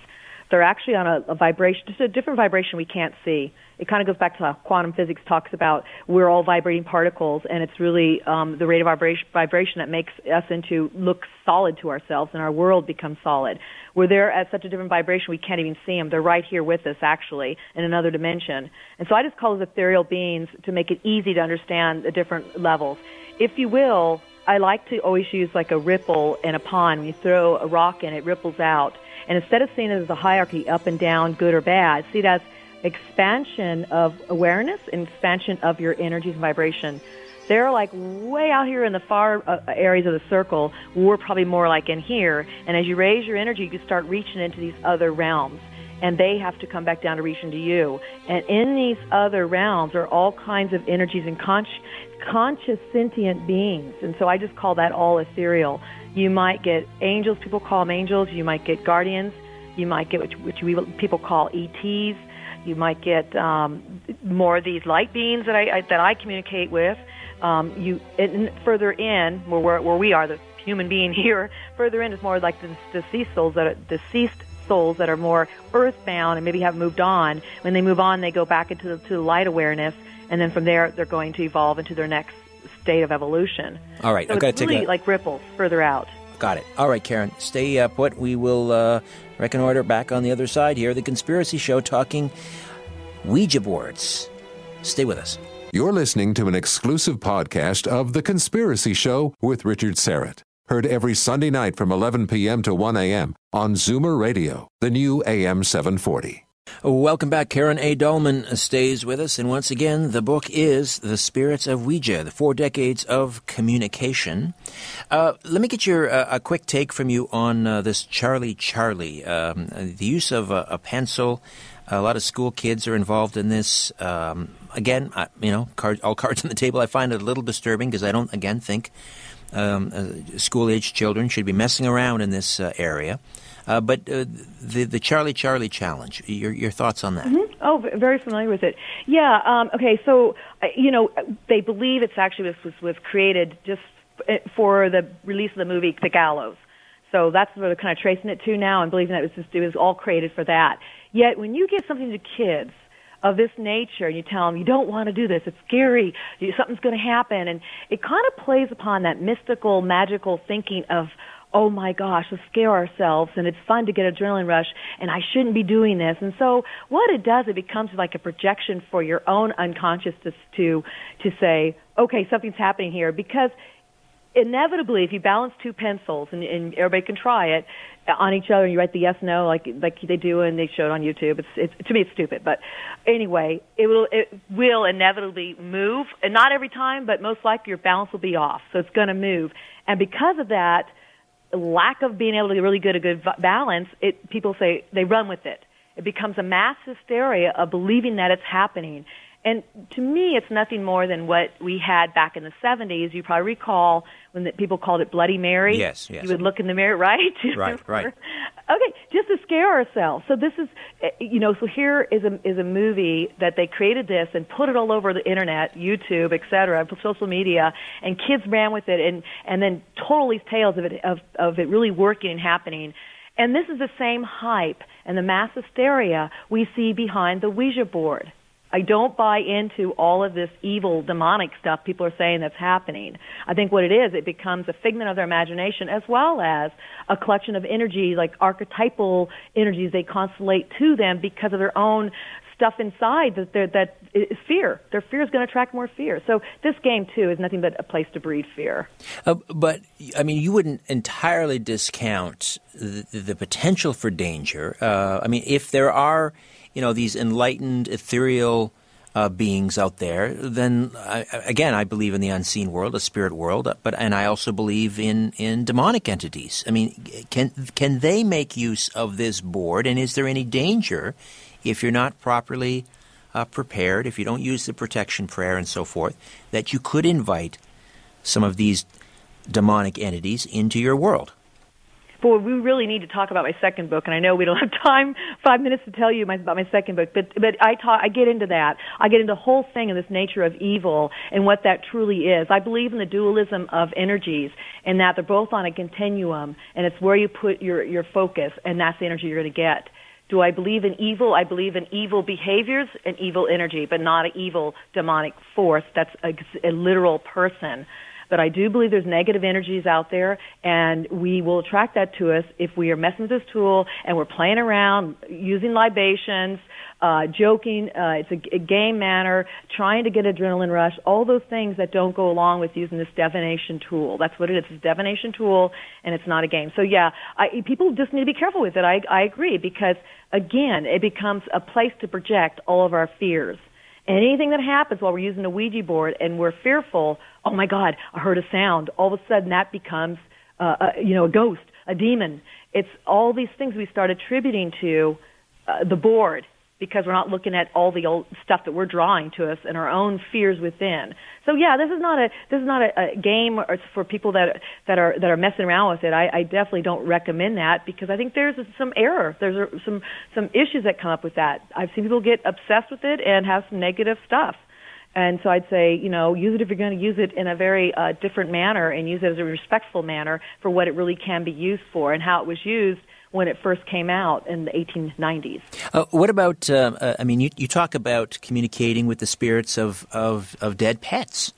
They're actually on a, a vibration, just a different vibration we can't see. It kind of goes back to how quantum physics talks about we're all vibrating particles, and it's really um, the rate of vibration, vibration that makes us into look solid to ourselves, and our world becomes solid. We're there at such a different vibration we can't even see them. They're right here with us, actually, in another dimension. And so I just call those ethereal beings to make it easy to understand the different levels. If you will, I like to always use like a ripple in a pond. When you throw a rock in, it ripples out. And instead of seeing it as a hierarchy, up and down, good or bad, see it as expansion of awareness and expansion of your energies and vibration. They're like way out here in the far uh, areas of the circle. We're probably more like in here. And as you raise your energy, you start reaching into these other realms. And they have to come back down to reach into you. And in these other realms are all kinds of energies and con- conscious sentient beings. And so I just call that all ethereal. You might get angels, people call them angels. You might get guardians. You might get which, which we, people call ETs. You might get um, more of these light beings that I, I that I communicate with. Um, you and further in where, where we are, the human being [laughs] here, further in is more like the deceased souls that are deceased souls that are more earthbound and maybe have moved on. When they move on, they go back into the, to the light awareness, and then from there they're going to evolve into their next state of evolution. All right, so I've got it's to really take a... like ripples further out. Got it. All right, Karen, stay uh, put. We will uh, reconnoiter back on the other side here. The Conspiracy Show talking Ouija boards. Stay with us. You're listening to an exclusive podcast of The Conspiracy Show with Richard Syrett. Heard every Sunday night from 11 p.m. to 1 a.m. on Zoomer Radio, the new AM 740. Welcome back. Karen A. Dahlman stays with us. And once again, the book is The Spirits of Ouija, The Four Decades of Communication. Uh, let me get your uh, a quick take from you on uh, this Charlie Charlie. Um, the use of a, a, pencil. A lot of school kids are involved in this. Um, again, I, you know, card, all cards on the table. I find it a little disturbing because I don't, again, think um, uh, school-age children should be messing around in this uh, area. Uh, but uh, the the Charlie Charlie challenge. Your your thoughts on that? Mm-hmm. Oh, very familiar with it. Yeah. Um, okay. So uh, you know they believe it's actually was was created just uh, for the release of the movie The Gallows. So that's what they're kind of tracing it to now and believing that it was just it was all created for that. Yet when you give something to kids of this nature and you tell them you don't want to do this it's scary something's going to happen and it kind of plays upon that mystical magical thinking of oh my gosh, let's scare ourselves and it's fun to get adrenaline rush and I shouldn't be doing this. And so what it does, it becomes like a projection for your own unconscious to, to, to say, okay, something's happening here. Because inevitably if you balance two pencils and, and everybody can try it on each other and you write the yes no like like they do and they show it on YouTube it's it's to me it's stupid. But anyway it will it will inevitably move and not every time but most likely your balance will be off. So it's going to move. And because of that lack of being able to really get a good balance, it people say they run with it. It becomes a mass hysteria of believing that it's happening. And to me, it's nothing more than what we had back in the 70s. You probably recall when the, people called it Bloody Mary. Yes, yes. You would look in the mirror, [laughs] right? right, right. [laughs] Okay, just to scare ourselves. So this is, eh, you know, so here is a is a movie that they created this and put it all over the internet, YouTube, et cetera, social media, and kids ran with it, and and then told these tales of it of of it really working and happening. And this is the same hype and the mass hysteria we see behind the Ouija board. I don't buy into all of this evil, demonic stuff people are saying that's happening. I think what it is, it becomes a figment of their imagination as well as a collection of energy, like archetypal energies they constellate to them because of their own stuff inside that they're, that is fear. Their fear is going to attract more fear. So this game too is nothing but a place to breed fear. Uh, but I mean, you wouldn't entirely discount the, the potential for danger. Uh, I mean, if there are you know these enlightened ethereal uh, beings out there, then I, again, I believe in the unseen world, a spirit world, but and I also believe in in demonic entities. I mean, can can they make use of this board? And is there any danger if you're not properly uh, prepared, if you don't use the protection prayer and so forth, that you could invite some of these demonic entities into your world? Boy, we really need to talk about my second book, and I know we don't have [laughs] time, five minutes to tell you my, about my second book, but but I talk, I get into that. I get into the whole thing of this nature of evil and what that truly is. I believe in the dualism of energies, and that they're both on a continuum, and it's where you put your your focus, and that's the energy you're going to get. Do I believe in evil? I believe in evil behaviors and evil energy, but not an evil demonic force that's a, a literal person. But I do believe there's negative energies out there, and we will attract that to us if we are messing with this tool and we're playing around, using libations, uh, joking. Uh, it's a, a game manner, trying to get adrenaline rush. All those things that don't go along with using this divination tool. That's what it is. It's a divination tool, and it's not a game. So yeah, I, people just need to be careful with it. I, I agree because again, it becomes a place to project all of our fears. Anything that happens while we're using a Ouija board and we're fearful, oh my God, I heard a sound. All of a sudden, that becomes, uh, a, you know, a ghost, a demon. It's all these things we start attributing to uh, the board because we're not looking at all the old stuff that we're drawing to us and our own fears within. So yeah, this is not a this is not a, a game or for people that that are that are messing around with it. I, I definitely don't recommend that because I think there's some error. There's some some issues that come up with that. I've seen people get obsessed with it and have some negative stuff. And so I'd say, you know, use it if you're going to use it in a very uh, different manner and use it as a respectful manner for what it really can be used for and how it was used when it first came out in the 1890s. Uh, what about, uh, uh, I mean, you, you talk about communicating with the spirits of, of, of dead pets.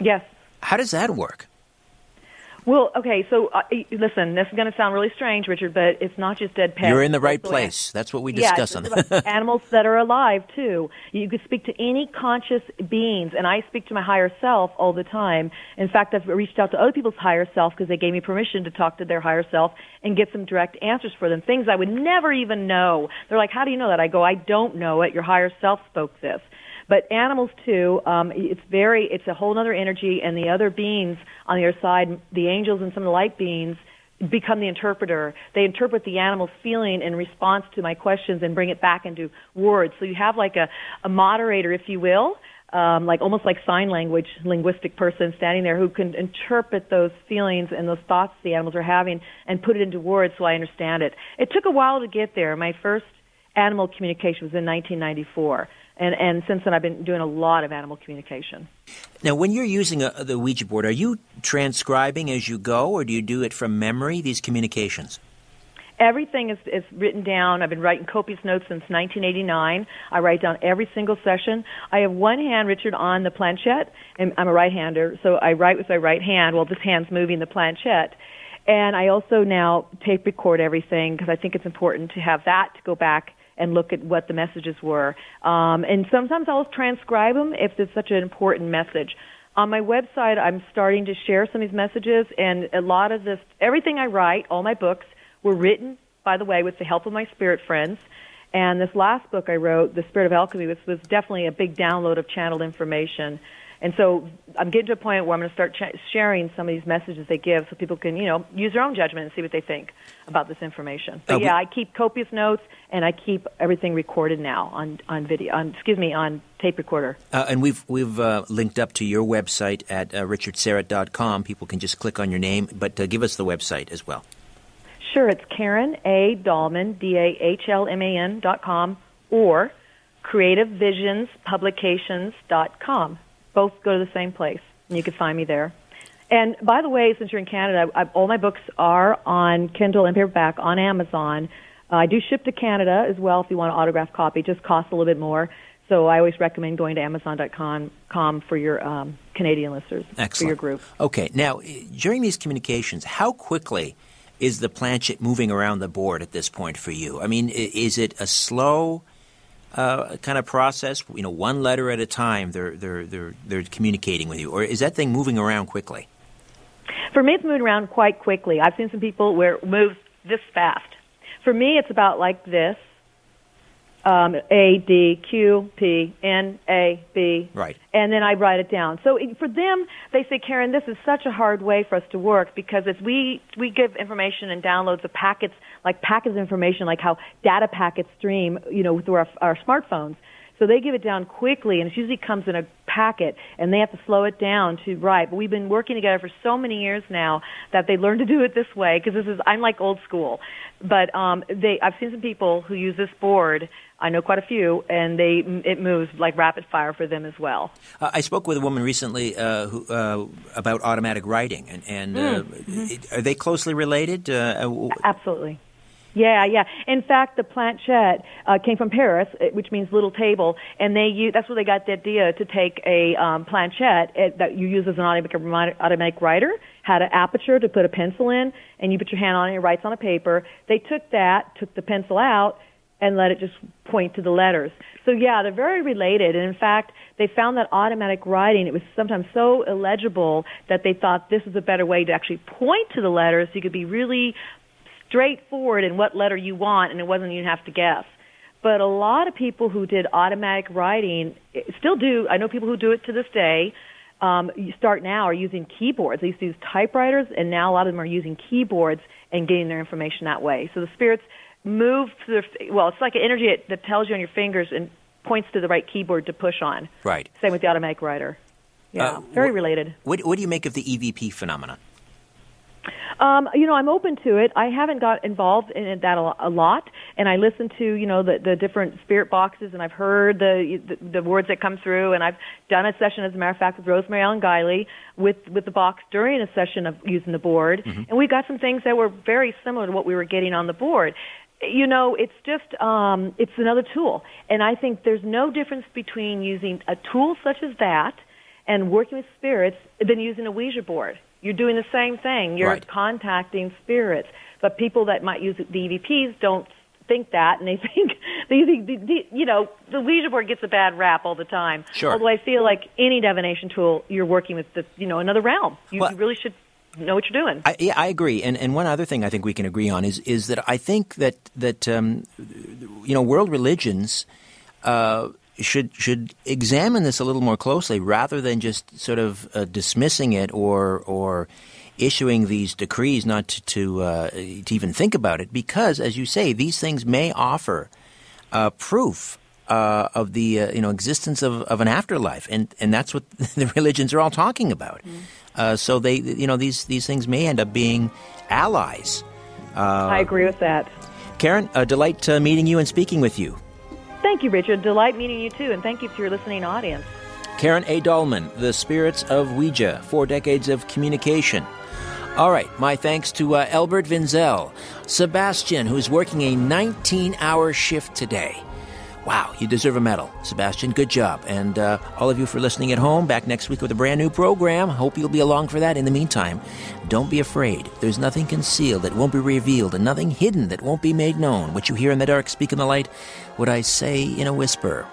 Yes. How does that work? Well, okay, so uh, listen, this is going to sound really strange, Richard, but it's not just dead pets. You're in the right place. That's what we discuss yeah, on the [laughs] animals that are alive too. You could speak to any conscious beings, and I speak to my higher self all the time. In fact, I've reached out to other people's higher self because they gave me permission to talk to their higher self and get some direct answers for them, things I would never even know. They're like, "How do you know that?" I go, "I don't know it. Your higher self spoke this." But animals too, um, it's very, it's a whole other energy, and the other beings on the other side, the angels and some of the light beings, become the interpreter. They interpret the animal's feeling in response to my questions and bring it back into words. So you have like a, a moderator, if you will, um, like almost like sign language linguistic person standing there who can interpret those feelings and those thoughts the animals are having and put it into words so I understand it. It took a while to get there. My first animal communication was in 1994 and and since then I've been doing a lot of animal communication. Now, when you're using a, the Ouija board, are you transcribing as you go, or do you do it from memory? These communications. Everything is, is written down. I've been writing copious notes since 1989. I write down every single session. I have one hand, Richard, on the planchette, and I'm a right-hander, so I write with my right hand while this hand's moving the planchette. And I also now tape record everything because I think it's important to have that to go back and look at what the messages were. Um, and sometimes I'll transcribe them if it's such an important message. On my website, I'm starting to share some of these messages, and a lot of this, everything I write, all my books, were written, by the way, with the help of my spirit friends. And this last book I wrote, The Spirit of Alchemy, was, was definitely a big download of channeled information. And so I'm getting to a point where I'm going to start ch- sharing some of these messages they give so people can, you know, use their own judgment and see what they think about this information. But uh, yeah, I keep copious notes and I keep everything recorded now on, on video, on, excuse me, on tape recorder. Uh, and we've, we've uh, linked up to your website at uh, richardsyrett.com. People can just click on your name, but uh, give us the website as well. Sure, it's Karen A. Dahlman, D-A-H-L-M-A-N dot com, or creativevisionspublications.com both go to the same place, and you can find me there. And by the way, since you're in Canada, I, all my books are on Kindle and paperback on Amazon. Uh, I do ship to Canada as well if you want an autographed copy. It just costs a little bit more. So I always recommend going to Amazon.com for your um, Canadian listeners, Excellent. for your group. Okay. Now, during these communications, how quickly is the planchette moving around the board at this point for you? I mean, is it a slow uh, kind of process? You know, one letter at a time. They're they're they're they're communicating with you, or is that thing moving around quickly? For me, it's moving around quite quickly. I've seen some people where it moves this fast. For me, it's about like this. Um, a D Q P N A B. Right. And then I write it down. So it, for them, they say, Karen, this is such a hard way for us to work because as we we give information and downloads of packets like packets of information, like how data packets stream, you know, through our, our smartphones. So they give it down quickly, and it usually comes in a packet, and they have to slow it down to write. But we've been working together for so many years now that they learned to do it this way because this is I'm like old school. But um, they I've seen some people who use this board. I know quite a few, and they it moves like rapid fire for them as well. Uh, I spoke with a woman recently uh, who, uh, about automatic writing, and, and mm. mm-hmm. are they closely related? Uh, Absolutely. Yeah, yeah. In fact, the planchette uh, came from Paris, uh, which means little table, and they use, that's where they got the idea to take a um, planchette uh, that you use as an automatic, automatic writer, had an aperture to put a pencil in, and you put your hand on it, it writes on a paper. They took that, took the pencil out, and let it just point to the letters. So yeah, they're very related. And in fact, they found that automatic writing, it was sometimes so illegible that they thought this was a better way to actually point to the letters so you could be really straightforward in what letter you want, and it wasn't you have to guess. But a lot of people who did automatic writing eh, still do. I know people who do it to this day. Um, you start now are using keyboards. They used to use typewriters, and now a lot of them are using keyboards and getting their information that way. So the spirits move to their well, it's like an energy that tells you on your fingers and points to the right keyboard to push on. Right. Same with the automatic writer. Yeah, uh, very related. What, what do you make of the EVP phenomenon? Um, you know, I'm open to it. I haven't got involved in that a lot, and I listen to you know the the different spirit boxes, and I've heard the, the the words that come through, and I've done a session, as a matter of fact, with Rosemary Ellen Guiley with with the box during a session of using the board, mm-hmm. and we got some things that were very similar to what we were getting on the board you know, it's just um, it's another tool, and I think there's no difference between using a tool such as that and working with spirits than using a Ouija board. You're doing the same thing. You're right. contacting spirits. But people that might use the EVPs don't think that, and they [laughs] think they think the, the, you know the Ouija board gets a bad rap all the time. Sure. Although I feel like any divination tool, you're working with the you know another realm. You, well, you really should know what you're doing. I, yeah, I agree. And and one other thing I think we can agree on is is that I think that that um, you know world religions. Uh, should should examine this a little more closely rather than just sort of uh, dismissing it or or issuing these decrees not to to, uh, to, even think about it. Because as you say these things may offer uh, proof uh, of the uh, you know existence of, of an afterlife. And and that's what [laughs] the religions are all talking about. Mm. so they you know these these things may end up being allies. I agree with that. Karen a delight to meeting you and speaking with you Thank you, Richard. Delight meeting you too, and thank you to your listening audience. Karen A. Dahlman, The Spirits of Ouija, Four Decades of Communication. All right, my thanks to uh, Albert Vinzel, Sebastian, who's working a 19 hour shift today. Wow, you deserve a medal, Sebastian. Good job. And uh, all of you for listening at home, back next week with a brand new program. Hope you'll be along for that. In the meantime, don't be afraid. There's nothing concealed that won't be revealed, and nothing hidden that won't be made known. What you hear in the dark, speak in the light. What I say in a whisper,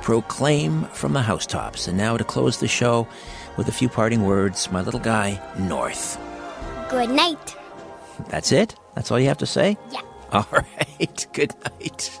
proclaim from the housetops. And now to close the show with a few parting words, my little guy, North. Good night. That's it? That's all you have to say? Yeah. [laughs] All right. Good night.